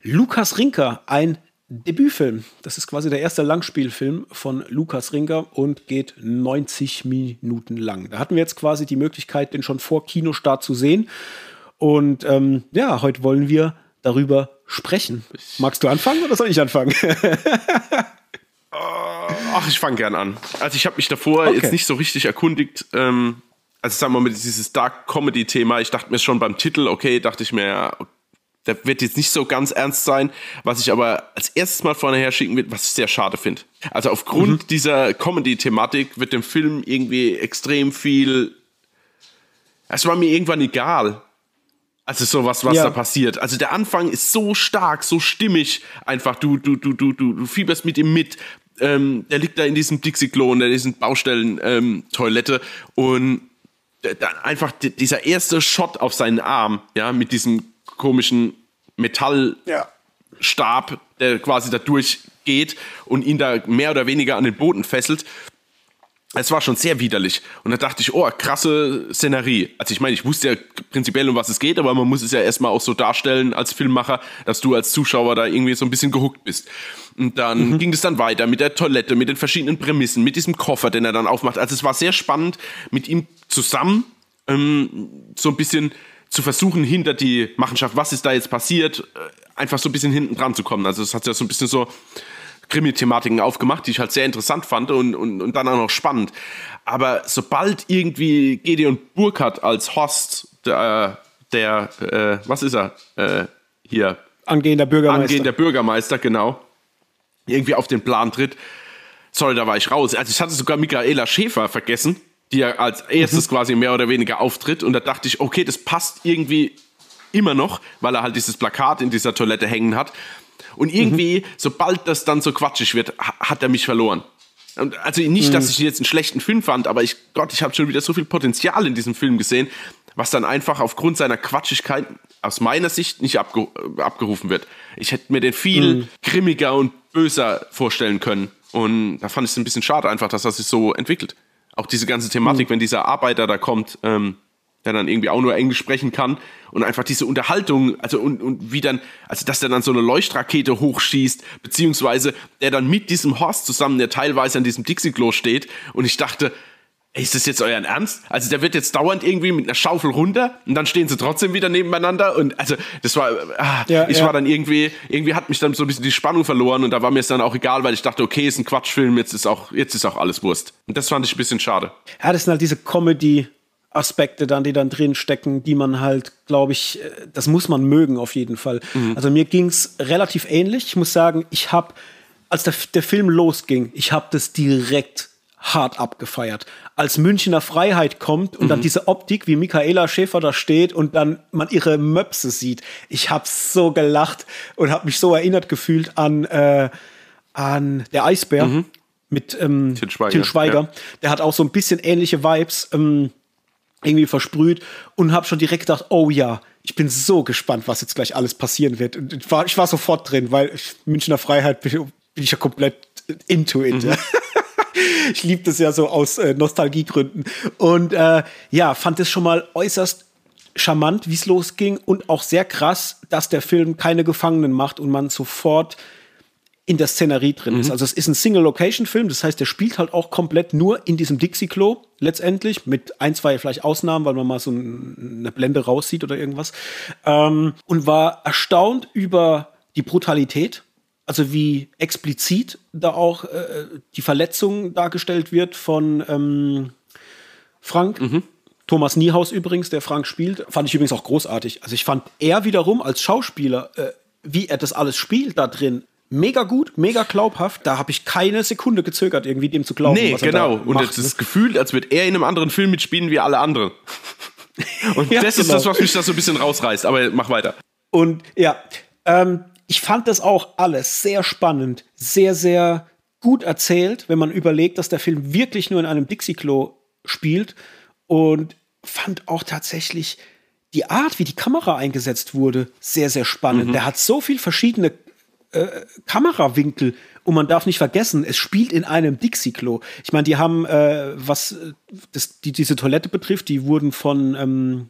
Lukas Rinker, ein Debütfilm. Das ist quasi der erste Langspielfilm von Lukas Ringer und geht 90 Minuten lang. Da hatten wir jetzt quasi die Möglichkeit, den schon vor Kinostart zu sehen. Und ähm, ja, heute wollen wir darüber sprechen. Magst du anfangen oder soll ich anfangen? Ach, ich fange gern an. Also ich habe mich davor okay. jetzt nicht so richtig erkundigt. Ähm, also sagen wir mal, dieses Dark Comedy-Thema. Ich dachte mir schon beim Titel, okay, dachte ich mir, ja, der wird jetzt nicht so ganz ernst sein, was ich aber als erstes mal vorne her schicken will, was ich sehr schade finde. Also aufgrund mhm. dieser Comedy-Thematik wird dem Film irgendwie extrem viel. Es war mir irgendwann egal. Also sowas, was ja. da passiert. Also der Anfang ist so stark, so stimmig. Einfach du, du, du, du, du, du fieberst mit ihm mit. Ähm, der liegt da in diesem Dixie-Klo, in diesen Baustellen-Toilette ähm, und dann einfach dieser erste Shot auf seinen Arm, ja, mit diesem komischen Metallstab, ja. der quasi da durchgeht und ihn da mehr oder weniger an den Boden fesselt. Es war schon sehr widerlich. Und da dachte ich, oh, krasse Szenerie. Also ich meine, ich wusste ja prinzipiell, um was es geht, aber man muss es ja erstmal auch so darstellen als Filmmacher, dass du als Zuschauer da irgendwie so ein bisschen gehuckt bist. Und dann mhm. ging es dann weiter mit der Toilette, mit den verschiedenen Prämissen, mit diesem Koffer, den er dann aufmacht. Also es war sehr spannend, mit ihm zusammen ähm, so ein bisschen zu versuchen, hinter die Machenschaft, was ist da jetzt passiert, äh, einfach so ein bisschen hinten dran zu kommen. Also es hat ja so ein bisschen so Krimi-Thematiken aufgemacht, die ich halt sehr interessant fand und, und, und dann auch noch spannend. Aber sobald irgendwie Gedeon Burkhardt als Host, der, der äh, was ist er, äh, hier? Angehender Bürgermeister. Angehender Bürgermeister, genau. Irgendwie auf den Plan tritt. Sorry, da war ich raus. Also ich hatte sogar Michaela Schäfer vergessen die ja als erstes mhm. quasi mehr oder weniger auftritt. Und da dachte ich, okay, das passt irgendwie immer noch, weil er halt dieses Plakat in dieser Toilette hängen hat. Und irgendwie, mhm. sobald das dann so quatschig wird, hat er mich verloren. Und also nicht, mhm. dass ich jetzt einen schlechten Film fand, aber ich, Gott, ich habe schon wieder so viel Potenzial in diesem Film gesehen, was dann einfach aufgrund seiner Quatschigkeit aus meiner Sicht nicht abge abgerufen wird. Ich hätte mir den viel mhm. grimmiger und böser vorstellen können. Und da fand ich es ein bisschen schade einfach, dass das sich so entwickelt auch diese ganze Thematik, mhm. wenn dieser Arbeiter da kommt, ähm, der dann irgendwie auch nur Englisch sprechen kann und einfach diese Unterhaltung, also und, und wie dann, also dass der dann so eine Leuchtrakete hochschießt, beziehungsweise der dann mit diesem Horst zusammen, der teilweise an diesem Dixie-Klo steht und ich dachte, ey, ist das jetzt euer Ernst? Also der wird jetzt dauernd irgendwie mit einer Schaufel runter und dann stehen sie trotzdem wieder nebeneinander und also das war, ah, ja, ich ja. war dann irgendwie, irgendwie hat mich dann so ein bisschen die Spannung verloren und da war mir es dann auch egal, weil ich dachte, okay, ist ein Quatschfilm, jetzt ist auch, jetzt ist auch alles Wurst. Und das fand ich ein bisschen schade. Ja, das sind halt diese Comedy- Aspekte dann, die dann drin stecken, die man halt, glaube ich, äh, das muss man mögen auf jeden Fall. Mhm. Also mir ging es relativ ähnlich. Ich muss sagen, ich habe, als der, der Film losging, ich habe das direkt hart abgefeiert. Als Münchner Freiheit kommt und mhm. dann diese Optik, wie Michaela Schäfer da steht und dann man ihre Möpse sieht. Ich habe so gelacht und habe mich so erinnert gefühlt an, äh, an der Eisbär mhm. mit ähm, Til Schweiger. Til Schweiger. Ja. Der hat auch so ein bisschen ähnliche Vibes ähm, irgendwie versprüht und habe schon direkt gedacht, oh ja, ich bin so gespannt, was jetzt gleich alles passieren wird. Und ich war, ich war sofort drin, weil Münchner Freiheit bin, bin ich ja komplett into it. Mhm. ich liebe das ja so aus äh, Nostalgiegründen. Und äh, ja, fand es schon mal äußerst charmant, wie es losging und auch sehr krass, dass der Film keine Gefangenen macht und man sofort in der Szenerie drin ist. Mhm. Also es ist ein Single-Location-Film, das heißt, der spielt halt auch komplett nur in diesem Dixie-Klo letztendlich, mit ein, zwei vielleicht Ausnahmen, weil man mal so eine Blende raussieht oder irgendwas. Ähm, und war erstaunt über die Brutalität also wie explizit da auch äh, die Verletzung dargestellt wird von ähm, Frank. Mhm. Thomas Niehaus übrigens, der Frank spielt, fand ich übrigens auch großartig. Also ich fand er wiederum als Schauspieler, äh, wie er das alles spielt da drin, mega gut, mega glaubhaft. Da habe ich keine Sekunde gezögert, irgendwie dem zu glauben. Nee, genau. Und macht, das ne? Gefühl, als würde er in einem anderen Film mitspielen wie alle anderen. Und ja, das ist genau. das, was mich da so ein bisschen rausreißt. Aber mach weiter. Und ja, ähm, ich fand das auch alles sehr spannend, sehr, sehr gut erzählt, wenn man überlegt, dass der Film wirklich nur in einem Dixie-Klo spielt. Und fand auch tatsächlich die Art, wie die Kamera eingesetzt wurde, sehr, sehr spannend. Mhm. Der hat so viel verschiedene äh, Kamerawinkel und man darf nicht vergessen, es spielt in einem Dixie-Klo. Ich meine, die haben, äh, was äh, das, die, diese Toilette betrifft, die wurden von, ähm,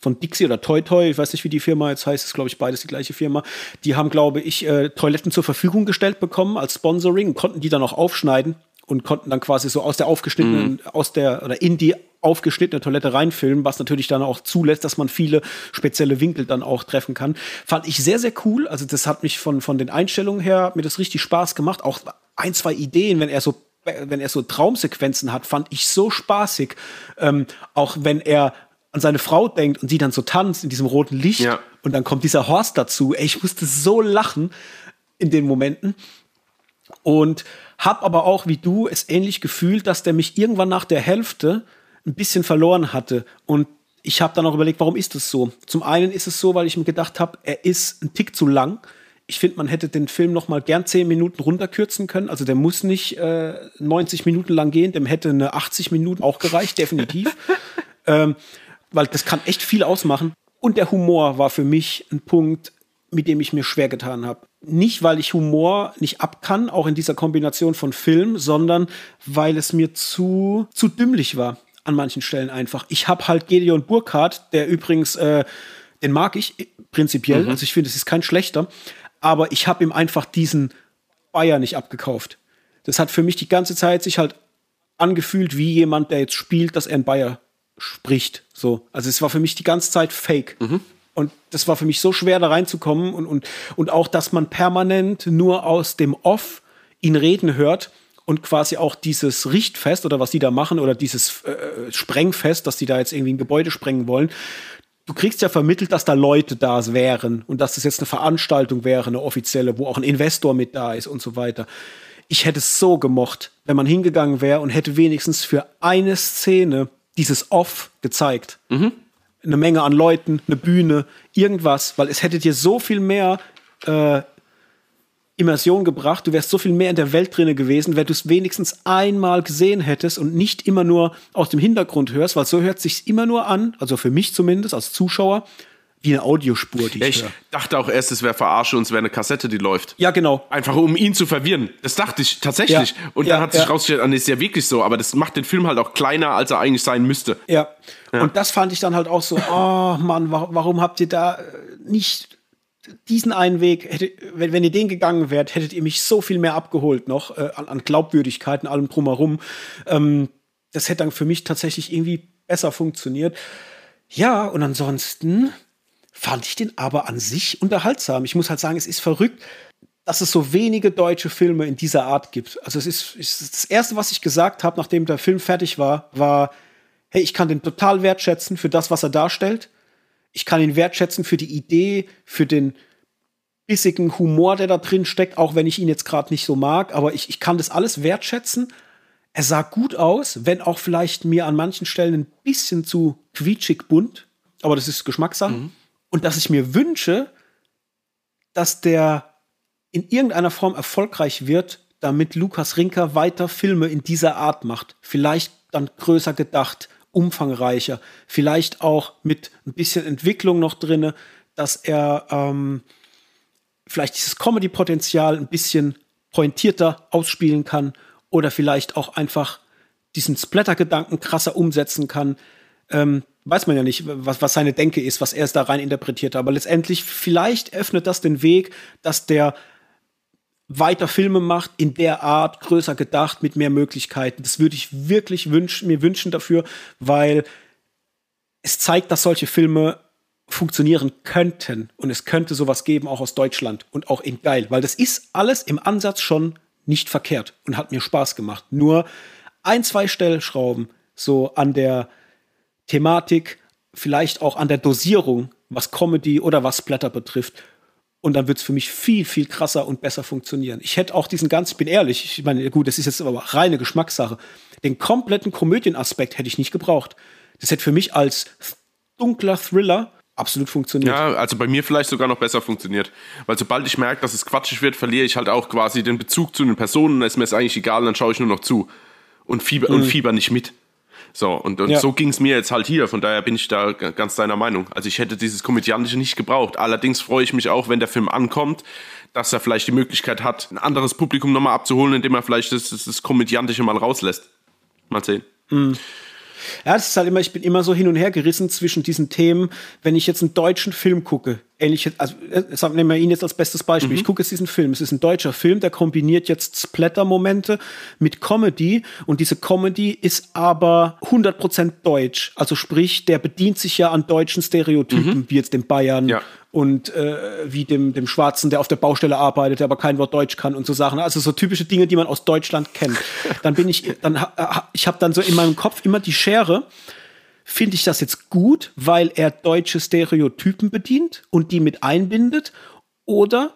von Dixie oder Toy Toy, ich weiß nicht, wie die Firma jetzt heißt, ist glaube ich beides die gleiche Firma. Die haben, glaube ich, äh, Toiletten zur Verfügung gestellt bekommen als Sponsoring, konnten die dann auch aufschneiden und konnten dann quasi so aus der aufgeschnittenen, mhm. aus der oder in die aufgeschnittene Toilette reinfilmen, was natürlich dann auch zulässt, dass man viele spezielle Winkel dann auch treffen kann. Fand ich sehr, sehr cool. Also das hat mich von, von den Einstellungen her, hat mir das richtig Spaß gemacht. Auch ein, zwei Ideen, wenn er so wenn er so Traumsequenzen hat, fand ich so spaßig. Ähm, auch wenn er an seine Frau denkt und sie dann so tanzt in diesem roten Licht ja. und dann kommt dieser Horst dazu. Ey, ich musste so lachen in den Momenten. Und hab aber auch wie du es ähnlich gefühlt, dass der mich irgendwann nach der Hälfte ein bisschen verloren hatte. Und ich habe dann auch überlegt, warum ist das so? Zum einen ist es so, weil ich mir gedacht habe, er ist ein Tick zu lang. Ich finde, man hätte den Film noch mal gern 10 Minuten runterkürzen können. Also der muss nicht äh, 90 Minuten lang gehen, dem hätte eine 80 Minuten auch gereicht, definitiv. ähm, weil das kann echt viel ausmachen. Und der Humor war für mich ein Punkt, mit dem ich mir schwer getan habe. Nicht, weil ich Humor nicht ab kann, auch in dieser Kombination von Film, sondern weil es mir zu, zu dümmlich war an manchen Stellen einfach. Ich habe halt Gedeon Burkhardt, der übrigens, äh, den mag ich prinzipiell, mhm. also ich finde, es ist kein schlechter, aber ich habe ihm einfach diesen Bayer nicht abgekauft. Das hat für mich die ganze Zeit sich halt angefühlt wie jemand, der jetzt spielt, dass er ein Bayer spricht. So. Also es war für mich die ganze Zeit fake. Mhm. Und das war für mich so schwer, da reinzukommen und, und, und auch, dass man permanent nur aus dem Off ihn reden hört und quasi auch dieses Richtfest oder was die da machen oder dieses äh, Sprengfest, dass die da jetzt irgendwie ein Gebäude sprengen wollen. Du kriegst ja vermittelt, dass da Leute da wären und dass das jetzt eine Veranstaltung wäre, eine offizielle, wo auch ein Investor mit da ist und so weiter. Ich hätte es so gemocht, wenn man hingegangen wäre und hätte wenigstens für eine Szene dieses Off gezeigt. Mhm. Eine Menge an Leuten, eine Bühne, irgendwas, weil es hätte dir so viel mehr äh, Immersion gebracht. Du wärst so viel mehr in der Welt drinne gewesen, wenn du es wenigstens einmal gesehen hättest und nicht immer nur aus dem Hintergrund hörst, weil so hört sich immer nur an, also für mich zumindest als Zuschauer, wie eine Audiospur, die ja, ich, ich dachte auch erst, es wäre Verarsche und es wäre eine Kassette, die läuft. Ja, genau. Einfach um ihn zu verwirren. Das dachte ich tatsächlich. Ja, und dann ja, hat sich rausgestellt, das ah, ist ja wirklich so, aber das macht den Film halt auch kleiner, als er eigentlich sein müsste. Ja. Und das fand ich dann halt auch so, oh Mann, warum habt ihr da nicht diesen einen Weg, hätte, wenn, wenn ihr den gegangen wärt, hättet ihr mich so viel mehr abgeholt noch äh, an, an Glaubwürdigkeit und allem drumherum. Ähm, das hätte dann für mich tatsächlich irgendwie besser funktioniert. Ja, und ansonsten fand ich den aber an sich unterhaltsam. Ich muss halt sagen, es ist verrückt, dass es so wenige deutsche Filme in dieser Art gibt. Also es ist, ist das erste, was ich gesagt habe, nachdem der Film fertig war, war, hey, ich kann den total wertschätzen für das, was er darstellt ich kann ihn wertschätzen für die Idee, für den bissigen Humor, der da drin steckt, auch wenn ich ihn jetzt gerade nicht so mag. Aber ich, ich kann das alles wertschätzen. Er sah gut aus, wenn auch vielleicht mir an manchen Stellen ein bisschen zu quietschig bunt. Aber das ist Geschmackssache. Mhm. Und dass ich mir wünsche, dass der in irgendeiner Form erfolgreich wird, damit Lukas Rinker weiter Filme in dieser Art macht. Vielleicht dann größer gedacht, umfangreicher, vielleicht auch mit ein bisschen Entwicklung noch drin, dass er ähm, vielleicht dieses Comedy-Potenzial ein bisschen pointierter ausspielen kann oder vielleicht auch einfach diesen Splatter-Gedanken krasser umsetzen kann. Ähm, weiß man ja nicht, was, was seine Denke ist, was er es da rein interpretiert hat. Aber letztendlich, vielleicht öffnet das den Weg, dass der weiter Filme macht, in der Art, größer gedacht, mit mehr Möglichkeiten. Das würde ich wirklich wünsch, mir wünschen dafür, weil es zeigt, dass solche Filme funktionieren könnten. Und es könnte sowas geben, auch aus Deutschland und auch in geil, weil das ist alles im Ansatz schon nicht verkehrt und hat mir Spaß gemacht. Nur ein, zwei Stellschrauben so an der Thematik, vielleicht auch an der Dosierung, was Comedy oder was Splatter betrifft. Und dann wird es für mich viel, viel krasser und besser funktionieren. Ich hätte auch diesen ganz, ich bin ehrlich, ich meine, gut, das ist jetzt aber reine Geschmackssache. Den kompletten Komödienaspekt hätte ich nicht gebraucht. Das hätte für mich als dunkler Thriller absolut funktioniert. Ja, also bei mir vielleicht sogar noch besser funktioniert. Weil sobald ich merke, dass es quatschig wird, verliere ich halt auch quasi den Bezug zu den Personen. Da ist mir es eigentlich egal, dann schaue ich nur noch zu. Und fieber, mhm. und fieber nicht mit. So, und, und ja. so ging es mir jetzt halt hier. Von daher bin ich da ganz deiner Meinung. Also ich hätte dieses Komödiantische nicht gebraucht. Allerdings freue ich mich auch, wenn der Film ankommt, dass er vielleicht die Möglichkeit hat, ein anderes Publikum nochmal abzuholen, indem er vielleicht das, das, das Komödiantische mal rauslässt. Mal sehen. Mhm. Ja, das ist halt immer, ich bin immer so hin und her gerissen zwischen diesen Themen. Wenn ich jetzt einen deutschen Film gucke, ähnlich, also äh, nehmen wir ihn jetzt als bestes Beispiel. Mhm. Ich gucke jetzt diesen Film. Es ist ein deutscher Film, der kombiniert jetzt Splatter-Momente mit Comedy und diese Comedy ist aber 100% deutsch. Also sprich, der bedient sich ja an deutschen Stereotypen, mhm. wie jetzt den Bayern ja. Und äh, wie dem, dem Schwarzen, der auf der Baustelle arbeitet, der aber kein Wort Deutsch kann und so Sachen. Also so typische Dinge, die man aus Deutschland kennt. Dann bin ich, dann, ich habe dann so in meinem Kopf immer die Schere finde ich das jetzt gut, weil er deutsche Stereotypen bedient und die mit einbindet? Oder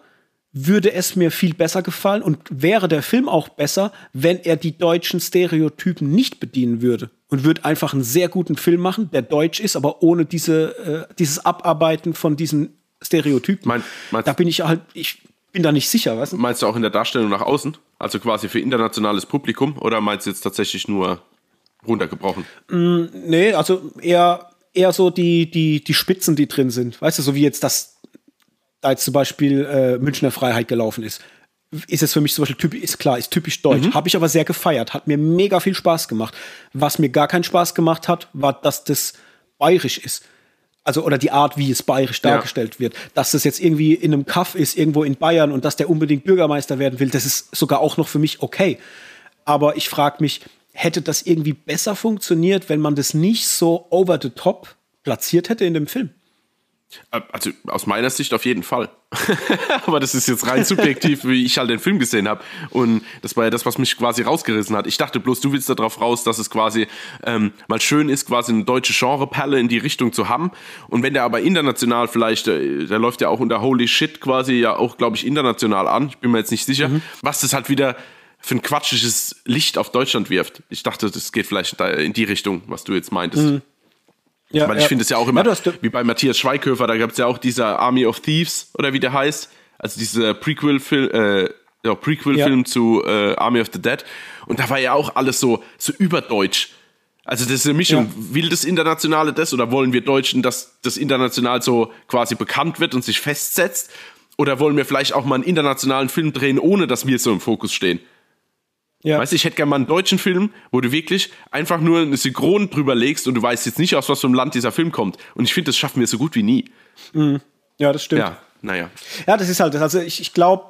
würde es mir viel besser gefallen und wäre der Film auch besser, wenn er die deutschen Stereotypen nicht bedienen würde und würde einfach einen sehr guten Film machen, der deutsch ist, aber ohne diese, äh, dieses Abarbeiten von diesen Stereotypen. Mein, da bin ich halt, ich bin da nicht sicher. Weißt du? Meinst du auch in der Darstellung nach außen? Also quasi für internationales Publikum oder meinst du jetzt tatsächlich nur runtergebrochen. Mm, nee, also eher, eher so die, die, die Spitzen, die drin sind. Weißt du, so wie jetzt das, da jetzt zum Beispiel äh, Münchner Freiheit gelaufen ist. Ist es für mich zum Beispiel typisch, ist klar, ist typisch deutsch. Mhm. Habe ich aber sehr gefeiert, hat mir mega viel Spaß gemacht. Was mir gar keinen Spaß gemacht hat, war, dass das bayerisch ist. Also, oder die Art, wie es bayerisch dargestellt ja. wird. Dass das jetzt irgendwie in einem Kaff ist, irgendwo in Bayern und dass der unbedingt Bürgermeister werden will, das ist sogar auch noch für mich okay. Aber ich frage mich, hätte das irgendwie besser funktioniert, wenn man das nicht so over the top platziert hätte in dem Film. Äh, also aus meiner Sicht auf jeden Fall. Aber das ist jetzt rein subjektiv, wie ich halt den Film gesehen habe. Und das war ja das, was mich quasi rausgerissen hat. Ich dachte bloß, du willst darauf raus, dass es quasi ähm, mal schön ist, quasi eine deutsche Genreperle in die Richtung zu haben. Und wenn der aber international vielleicht, äh, der läuft ja auch unter Holy Shit quasi ja auch, glaube ich, international an. Ich bin mir jetzt nicht sicher, mhm. was das halt wieder für ein quatschiges Licht auf Deutschland wirft. Ich dachte, das geht vielleicht in die Richtung, was du jetzt meintest. Mhm. Ja, Weil ich ja. finde es ja auch immer, ja, wie bei Matthias Schweighöfer, da gab es ja auch dieser Army of Thieves oder wie der heißt. Also dieser Prequel-Film, äh, ja, Prequel-Film zu äh, Army of the Dead. Und da war ja auch alles so, so überdeutsch. Also das ist eine Mischung. Ja. Will das Internationale das oder wollen wir Deutschen, dass das international so quasi bekannt wird und sich festsetzt? Oder wollen wir vielleicht auch mal einen internationalen Film drehen, ohne dass wir so im Fokus stehen? Ja. Weißt du, ich hätte gerne mal einen deutschen Film, wo du wirklich einfach nur eine Synchron drüber legst und du weißt jetzt nicht, aus was für einem Land dieser Film kommt. Und ich finde, das schaffen wir so gut wie nie. Mhm. Ja, das stimmt. Ja, naja. Ja, das ist halt das. Also ich, ich glaube,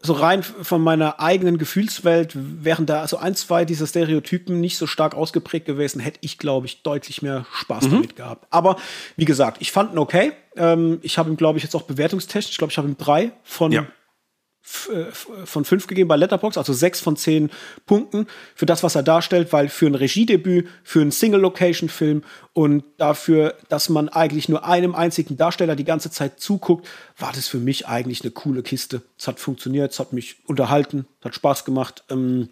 so rein von meiner eigenen Gefühlswelt wären da so ein, zwei dieser Stereotypen nicht so stark ausgeprägt gewesen, hätte ich, glaube ich, deutlich mehr Spaß mhm. damit gehabt. Aber wie gesagt, ich fand ihn okay. Ähm, ich habe ihm, glaube ich, jetzt auch bewertungstechnisch, ich glaube, ich habe ihm drei von ja. Äh, von fünf gegeben bei Letterbox, also sechs von zehn Punkten für das, was er darstellt, weil für ein Regiedebüt, für einen Single-Location-Film und dafür, dass man eigentlich nur einem einzigen Darsteller die ganze Zeit zuguckt, war das für mich eigentlich eine coole Kiste. Es hat funktioniert, es hat mich unterhalten, hat Spaß gemacht ähm,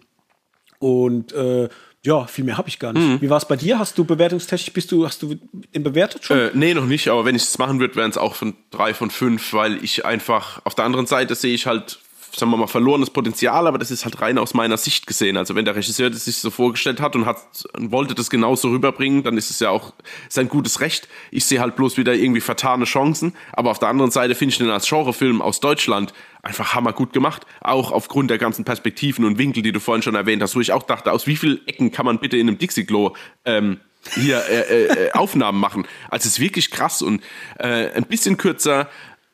und äh, ja, viel mehr habe ich gar nicht. Mhm. Wie war es bei dir? Hast du bewertungstechnisch, bist du, hast du den bewertet schon? Äh, nee, noch nicht, aber wenn ich es machen würde, wären es auch von drei von fünf, weil ich einfach auf der anderen Seite sehe ich halt sagen wir mal, verlorenes Potenzial, aber das ist halt rein aus meiner Sicht gesehen. Also wenn der Regisseur das sich so vorgestellt hat und hat wollte das genauso rüberbringen, dann ist es ja auch sein gutes Recht. Ich sehe halt bloß wieder irgendwie vertane Chancen. Aber auf der anderen Seite finde ich den als Genrefilm aus Deutschland einfach hammergut gemacht. Auch aufgrund der ganzen Perspektiven und Winkel, die du vorhin schon erwähnt hast, wo ich auch dachte, aus wie vielen Ecken kann man bitte in einem Dixie-Klo ähm, hier äh, äh, äh Aufnahmen machen. Also es ist wirklich krass und äh, ein bisschen kürzer,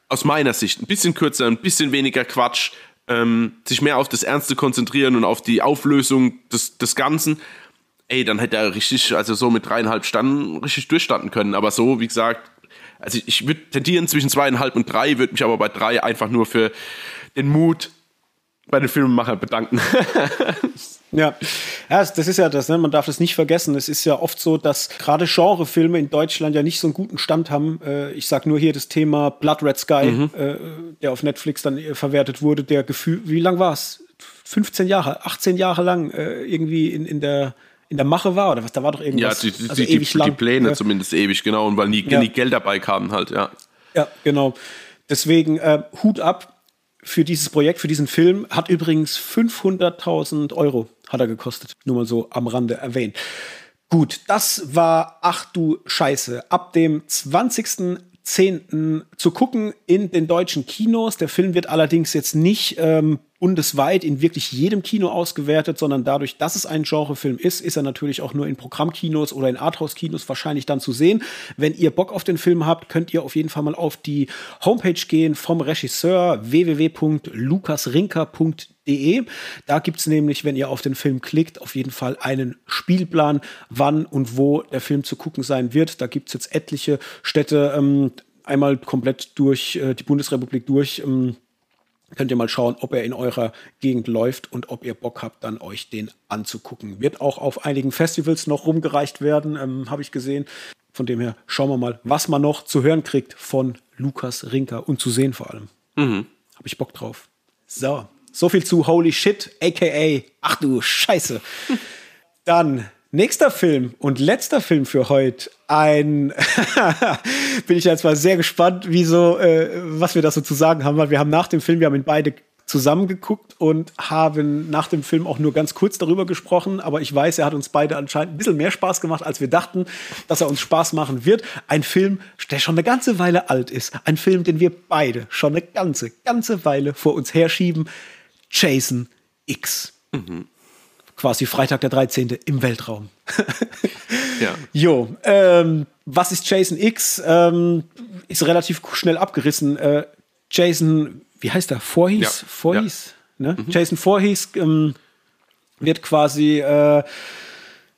aus meiner Sicht, ein bisschen kürzer, ein bisschen weniger Quatsch, ähm, sich mehr auf das Ernste konzentrieren und auf die Auflösung des, des Ganzen, ey, dann hätte er richtig, also so mit dreieinhalb Stunden richtig durchstanden können. Aber so, wie gesagt, also ich würde tendieren zwischen zweieinhalb und drei, würde mich aber bei drei einfach nur für den Mut bei den Filmemachern bedanken. Ja, ja das ist ja das, ne? man darf das nicht vergessen. Es ist ja oft so, dass gerade Genrefilme in Deutschland ja nicht so einen guten Stand haben. Äh, ich sag nur hier das Thema Blood Red Sky, mhm. äh, der auf Netflix dann äh, verwertet wurde, der Gefühl, wie lang war es? 15 Jahre, 18 Jahre lang irgendwie in, in der in der Mache war oder was, da war doch irgendwas. Ja, die, die, also die, die Pläne ja. zumindest ewig, genau, und weil nie, ja. nie Geld dabei kam halt, ja. Ja, genau. Deswegen äh, Hut ab für dieses Projekt, für diesen Film. Hat übrigens 500.000 Euro hat er gekostet. Nur mal so am Rande erwähnt. Gut, das war Ach du Scheiße. Ab dem 20.10. zu gucken in den deutschen Kinos. Der Film wird allerdings jetzt nicht ähm, bundesweit in wirklich jedem Kino ausgewertet, sondern dadurch, dass es ein Genrefilm ist, ist er natürlich auch nur in Programmkinos oder in Arthouse-Kinos wahrscheinlich dann zu sehen. Wenn ihr Bock auf den Film habt, könnt ihr auf jeden Fall mal auf die Homepage gehen vom Regisseur www.lukasrinker.de. Da gibt es nämlich, wenn ihr auf den Film klickt, auf jeden Fall einen Spielplan, wann und wo der Film zu gucken sein wird. Da gibt es jetzt etliche Städte, ähm, einmal komplett durch äh, die Bundesrepublik durch. Ähm, könnt ihr mal schauen, ob er in eurer Gegend läuft und ob ihr Bock habt, dann euch den anzugucken. Wird auch auf einigen Festivals noch rumgereicht werden, ähm, habe ich gesehen. Von dem her schauen wir mal, was man noch zu hören kriegt von Lukas Rinker und zu sehen vor allem. Mhm. Habe ich Bock drauf. So, so viel zu Holy Shit, aka Ach du Scheiße. Dann Nächster Film und letzter Film für heute. Ein bin ich jetzt mal sehr gespannt, wie äh, was wir da so zu sagen haben, weil wir haben nach dem Film, wir haben ihn beide zusammengeguckt und haben nach dem Film auch nur ganz kurz darüber gesprochen, aber ich weiß, er hat uns beide anscheinend ein bisschen mehr Spaß gemacht, als wir dachten, dass er uns Spaß machen wird. Ein Film, der schon eine ganze Weile alt ist. Ein Film, den wir beide schon eine ganze, ganze Weile vor uns herschieben. Jason X. Mhm quasi Freitag der 13. im Weltraum. ja. Jo, ähm, was ist Jason X? Ähm, ist relativ schnell abgerissen. Äh, Jason, wie heißt er? Vorhies? Ja. Vorhies? Ja. Ne? Mhm. Jason Vorhies ähm, wird quasi äh,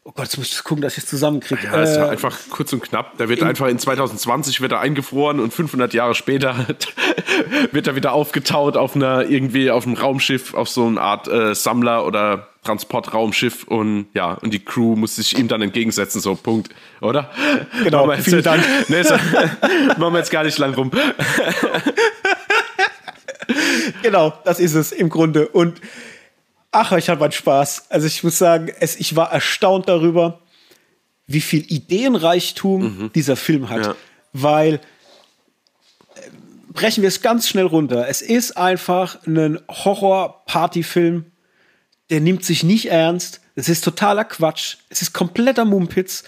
Oh Gott, jetzt muss ich gucken, dass ich es zusammenkriege. Ja, ist äh, einfach kurz und knapp. Der wird in, einfach in 2020 wird er eingefroren und 500 Jahre später wird er wieder aufgetaut auf einer irgendwie auf einem Raumschiff, auf so eine Art äh, Sammler oder Transportraumschiff und ja, und die Crew muss sich ihm dann entgegensetzen, so Punkt, oder? Genau, jetzt, vielen Dank. Nee, so, machen wir jetzt gar nicht lang rum. genau, das ist es im Grunde. Und ach, ich hatte meinen Spaß. Also ich muss sagen, es, ich war erstaunt darüber, wie viel Ideenreichtum mhm. dieser Film hat. Ja. Weil äh, brechen wir es ganz schnell runter. Es ist einfach ein Horror-Party-Film, der nimmt sich nicht ernst. Es ist totaler Quatsch. Es ist kompletter Mumpitz.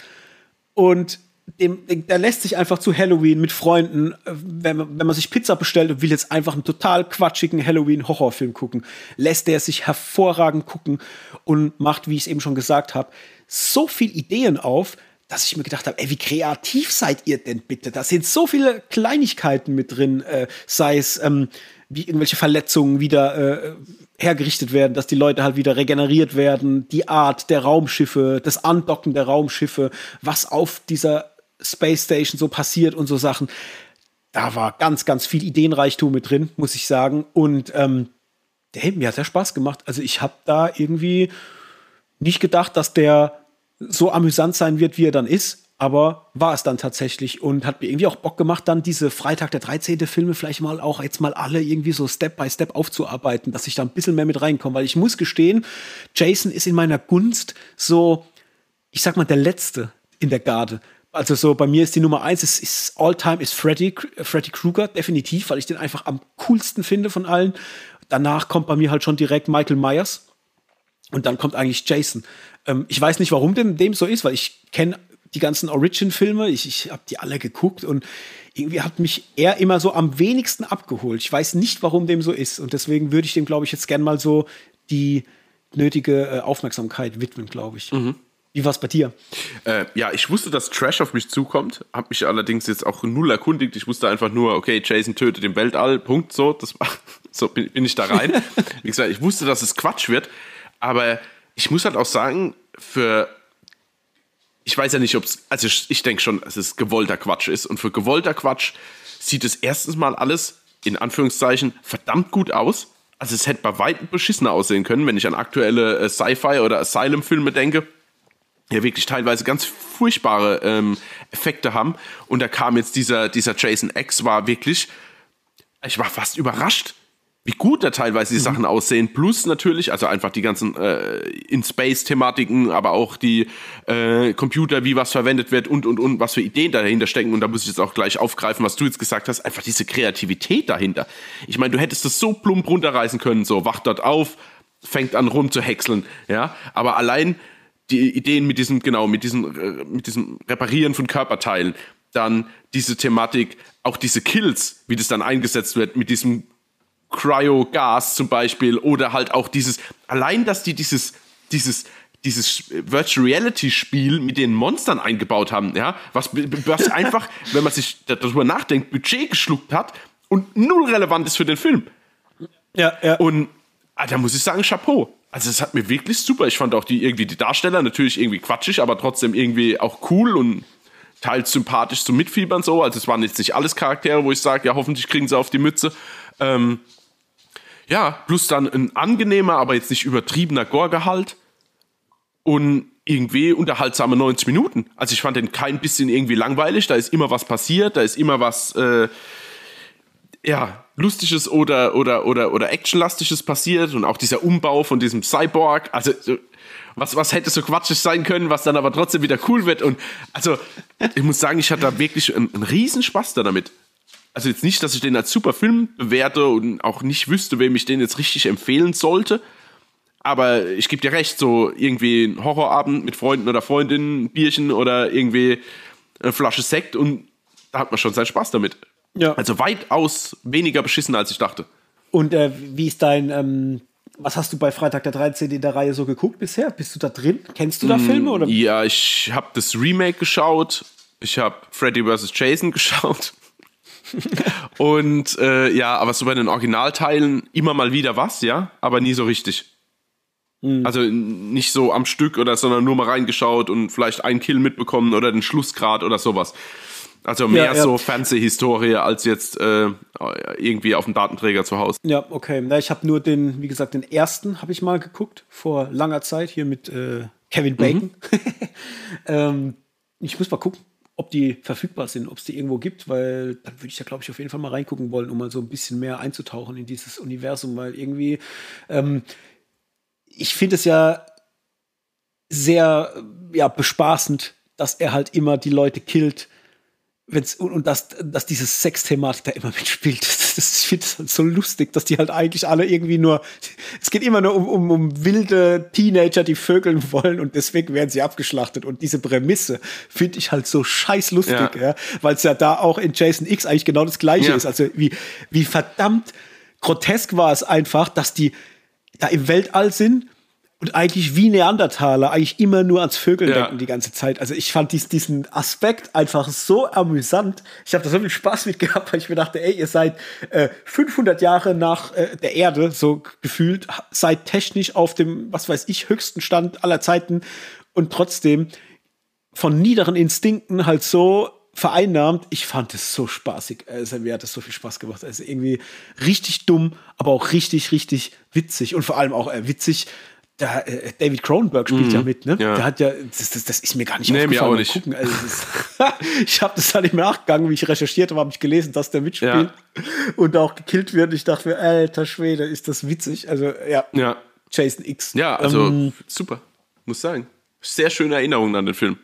Und dem, der lässt sich einfach zu Halloween mit Freunden, äh, wenn man, wenn man sich Pizza bestellt und will jetzt einfach einen total quatschigen Halloween-Horrorfilm gucken, lässt der sich hervorragend gucken und macht, wie ich es eben schon gesagt habe, so viel Ideen auf, dass ich mir gedacht habe, ey, wie kreativ seid ihr denn bitte? Da sind so viele Kleinigkeiten mit drin, äh, sei es ähm, wie irgendwelche Verletzungen wieder äh, hergerichtet werden, dass die Leute halt wieder regeneriert werden, die Art der Raumschiffe, das Andocken der Raumschiffe, was auf dieser Space Station so passiert und so Sachen. Da war ganz, ganz viel Ideenreichtum mit drin, muss ich sagen. Und ähm, hey, mir hat ja Spaß gemacht. Also ich habe da irgendwie nicht gedacht, dass der so amüsant sein wird, wie er dann ist. Aber war es dann tatsächlich und hat mir irgendwie auch Bock gemacht, dann diese Freitag der 13. Filme vielleicht mal auch jetzt mal alle irgendwie so Step by Step aufzuarbeiten, dass ich da ein bisschen mehr mit reinkomme. Weil ich muss gestehen, Jason ist in meiner Gunst so, ich sag mal, der Letzte in der Garde. Also so bei mir ist die Nummer eins, ist, ist All-Time ist Freddy, Freddy Krueger, definitiv, weil ich den einfach am coolsten finde von allen. Danach kommt bei mir halt schon direkt Michael Myers und dann kommt eigentlich Jason. Ähm, ich weiß nicht, warum dem, dem so ist, weil ich kenne die ganzen Origin-Filme, ich, ich habe die alle geguckt und irgendwie hat mich er immer so am wenigsten abgeholt. Ich weiß nicht, warum dem so ist und deswegen würde ich dem, glaube ich, jetzt gern mal so die nötige äh, Aufmerksamkeit widmen, glaube ich. Mhm. Wie war es bei dir? Äh, ja, ich wusste, dass Trash auf mich zukommt, habe mich allerdings jetzt auch null erkundigt. Ich wusste einfach nur, okay, Jason tötet im Weltall, Punkt, so, das war, so bin, bin ich da rein. Wie gesagt, ich wusste, dass es Quatsch wird, aber ich muss halt auch sagen, für ich weiß ja nicht, ob es, also ich, ich denke schon, dass es gewollter Quatsch ist. Und für gewollter Quatsch sieht es erstens mal alles, in Anführungszeichen, verdammt gut aus. Also es hätte bei weitem beschissener aussehen können, wenn ich an aktuelle äh, Sci-Fi oder Asylum-Filme denke, ja wirklich teilweise ganz furchtbare ähm, Effekte haben. Und da kam jetzt dieser, dieser Jason X, war wirklich, ich war fast überrascht, wie gut da teilweise die mhm. Sachen aussehen. Plus natürlich, also einfach die ganzen äh, In-Space-Thematiken, aber auch die äh, Computer, wie was verwendet wird und, und, und, was für Ideen dahinter stecken. Und da muss ich jetzt auch gleich aufgreifen, was du jetzt gesagt hast. Einfach diese Kreativität dahinter. Ich meine, du hättest das so plump runterreißen können, so, wacht dort auf, fängt an rumzuhäckseln, ja. Aber allein die Ideen mit diesem, genau, mit diesem, äh, mit diesem Reparieren von Körperteilen, dann diese Thematik, auch diese Kills, wie das dann eingesetzt wird, mit diesem Cryo-Gas zum Beispiel oder halt auch dieses, allein, dass die dieses, dieses, dieses Virtual Reality Spiel mit den Monstern eingebaut haben, ja, was, was einfach, wenn man sich darüber nachdenkt, Budget geschluckt hat und null relevant ist für den Film. Ja, ja. Und ah, da muss ich sagen, Chapeau. Also es hat mir wirklich super. Ich fand auch die irgendwie die Darsteller natürlich irgendwie quatschig, aber trotzdem irgendwie auch cool und teils sympathisch zum Mitfiebern so. Also es waren jetzt nicht alles Charaktere, wo ich sage, ja hoffentlich kriegen sie auf die Mütze. Ähm, ja, plus dann ein angenehmer, aber jetzt nicht übertriebener Gorgehalt und irgendwie unterhaltsame 90 Minuten. Also ich fand den kein bisschen irgendwie langweilig, da ist immer was passiert, da ist immer was, äh, ja, lustiges oder, oder, oder, oder actionlastiges passiert und auch dieser Umbau von diesem Cyborg, also was, was hätte so quatschig sein können, was dann aber trotzdem wieder cool wird und also ich muss sagen, ich hatte da wirklich einen, einen riesen Spaß da damit also jetzt nicht, dass ich den als super Film bewerte und auch nicht wüsste, wem ich den jetzt richtig empfehlen sollte. Aber ich gebe dir recht, so irgendwie ein Horrorabend mit Freunden oder Freundinnen, ein Bierchen oder irgendwie eine Flasche Sekt und da hat man schon seinen Spaß damit. Ja. Also weitaus weniger beschissen, als ich dachte. Und äh, wie ist dein, ähm, was hast du bei Freitag der 13. in der Reihe so geguckt bisher? Bist du da drin? Kennst du da mm, Filme? Oder? Ja, ich habe das Remake geschaut. Ich habe Freddy vs. Jason geschaut. und äh, ja, aber so bei den Originalteilen immer mal wieder was, ja, aber nie so richtig. Mhm. Also nicht so am Stück oder sondern nur mal reingeschaut und vielleicht einen Kill mitbekommen oder den Schlussgrad oder sowas. Also mehr ja, ja. so Fernsehhistorie als jetzt äh, irgendwie auf dem Datenträger zu Hause. Ja, okay. Na, ich habe nur den, wie gesagt, den ersten habe ich mal geguckt vor langer Zeit hier mit äh, Kevin Bacon. Mhm. ähm, ich muss mal gucken, ob die verfügbar sind, ob es die irgendwo gibt, weil dann würde ich da, glaube ich, auf jeden Fall mal reingucken wollen, um mal so ein bisschen mehr einzutauchen in dieses Universum, weil irgendwie, ähm, ich finde es ja sehr ja, bespaßend, dass er halt immer die Leute killt, wenn's, und, und dass, dass diese Sexthematik da immer mitspielt. Das, ich finde es halt so lustig, dass die halt eigentlich alle irgendwie nur, es geht immer nur um, um, um wilde Teenager, die vögeln wollen und deswegen werden sie abgeschlachtet. Und diese Prämisse finde ich halt so scheiß lustig, ja. ja weil es ja da auch in Jason X eigentlich genau das Gleiche ja. ist. Also wie, wie verdammt grotesk war es einfach, dass die da im Weltall sind und eigentlich wie Neandertaler eigentlich immer nur ans Vögeln ja. denken die ganze Zeit. Also ich fand dies, diesen Aspekt einfach so amüsant. Ich habe da so viel Spaß mit gehabt, weil ich mir dachte, ey, ihr seid äh, 500 Jahre nach äh, der Erde so gefühlt, seid technisch auf dem, was weiß ich, höchsten Stand aller Zeiten und trotzdem von niederen Instinkten halt so vereinnahmt. Ich fand es so spaßig. Also mir hat es so viel Spaß gemacht. Also irgendwie richtig dumm, aber auch richtig, richtig witzig und vor allem auch äh, witzig da, äh, David Cronenberg spielt mhm. ja mit, ne? Ja. Der hat ja, das, das, das ist mir gar nicht nee, aufgefallen. Mir auch nicht. Gucken. Also, ist, ich habe das dann im Nachgang, wie ich recherchiert habe, habe ich gelesen, dass der mitspielt ja. und auch gekillt wird. Ich dachte mir, alter Schwede, ist das witzig. Also ja, ja. Jason X. Ja, also ähm, super, muss sagen. Sehr schöne Erinnerungen an den Film.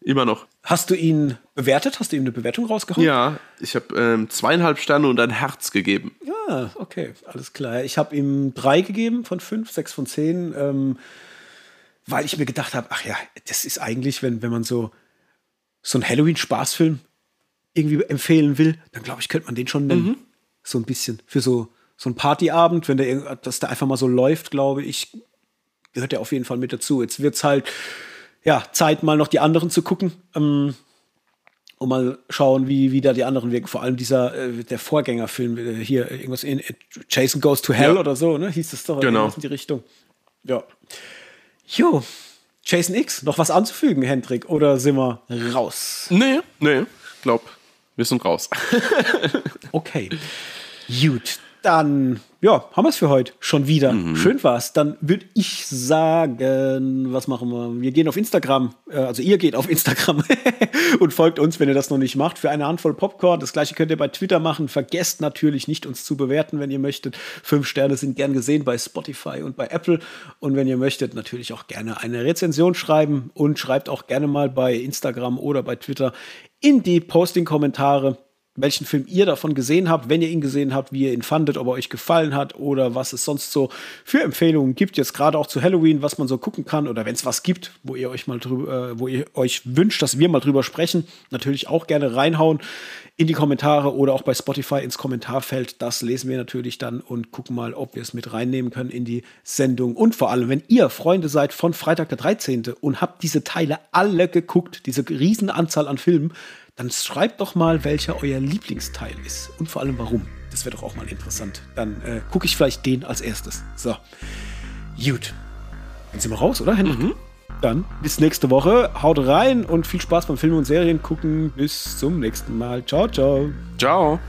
Immer noch. Hast du ihn bewertet? Hast du ihm eine Bewertung rausgehauen? Ja, ich habe ähm, zweieinhalb Sterne und ein Herz gegeben. Ja, okay, alles klar. Ich habe ihm drei gegeben von fünf, sechs von zehn, ähm, weil ich mir gedacht habe, ach ja, das ist eigentlich, wenn, wenn man so, so einen Halloween-Spaßfilm irgendwie empfehlen will, dann glaube ich, könnte man den schon nennen. Mhm. So ein bisschen. Für so, so einen Partyabend, wenn der, dass der einfach mal so läuft, glaube ich, gehört der auf jeden Fall mit dazu. Jetzt wird es halt ja, Zeit, mal noch die anderen zu gucken. Ähm, und mal schauen, wie, wie da die anderen wirken. Vor allem dieser, äh, der Vorgängerfilm, äh, hier, irgendwas in äh, Jason Goes to Hell ja. oder so, ne? Hieß das doch genau. in die Richtung. Ja. Jo. Jason X, noch was anzufügen, Hendrik? Oder sind wir raus? Nee, nee, glaub, wir sind raus. okay. Gut, dann ja, haben wir es für heute schon wieder. Mhm. Schön war's. Dann würde ich sagen, was machen wir? Wir gehen auf Instagram, äh, also ihr geht auf Instagram und folgt uns, wenn ihr das noch nicht macht, für eine Handvoll Popcorn. Das gleiche könnt ihr bei Twitter machen. Vergesst natürlich nicht, uns zu bewerten, wenn ihr möchtet. Fünf Sterne sind gern gesehen bei Spotify und bei Apple. Und wenn ihr möchtet, natürlich auch gerne eine Rezension schreiben und schreibt auch gerne mal bei Instagram oder bei Twitter in die Posting-Kommentare welchen Film ihr davon gesehen habt, wenn ihr ihn gesehen habt, wie ihr ihn fandet, ob er euch gefallen hat oder was es sonst so für Empfehlungen gibt, jetzt gerade auch zu Halloween, was man so gucken kann oder wenn es was gibt, wo ihr euch mal drüber, äh, wo ihr euch wünscht, dass wir mal drüber sprechen, natürlich auch gerne reinhauen in die Kommentare oder auch bei Spotify ins Kommentarfeld. Das lesen wir natürlich dann und gucken mal, ob wir es mit reinnehmen können in die Sendung. Und vor allem, wenn ihr Freunde seid von Freitag der 13. und habt diese Teile alle geguckt, diese Riesenanzahl an Filmen, dann schreibt doch mal, welcher euer Lieblingsteil ist und vor allem warum. Das wäre doch auch mal interessant. Dann äh, gucke ich vielleicht den als erstes. So. Gut. Dann sind wir raus, oder, Henrik? Mhm. Dann bis nächste Woche. Haut rein und viel Spaß beim Film und Serien gucken. Bis zum nächsten Mal. Ciao, ciao. Ciao.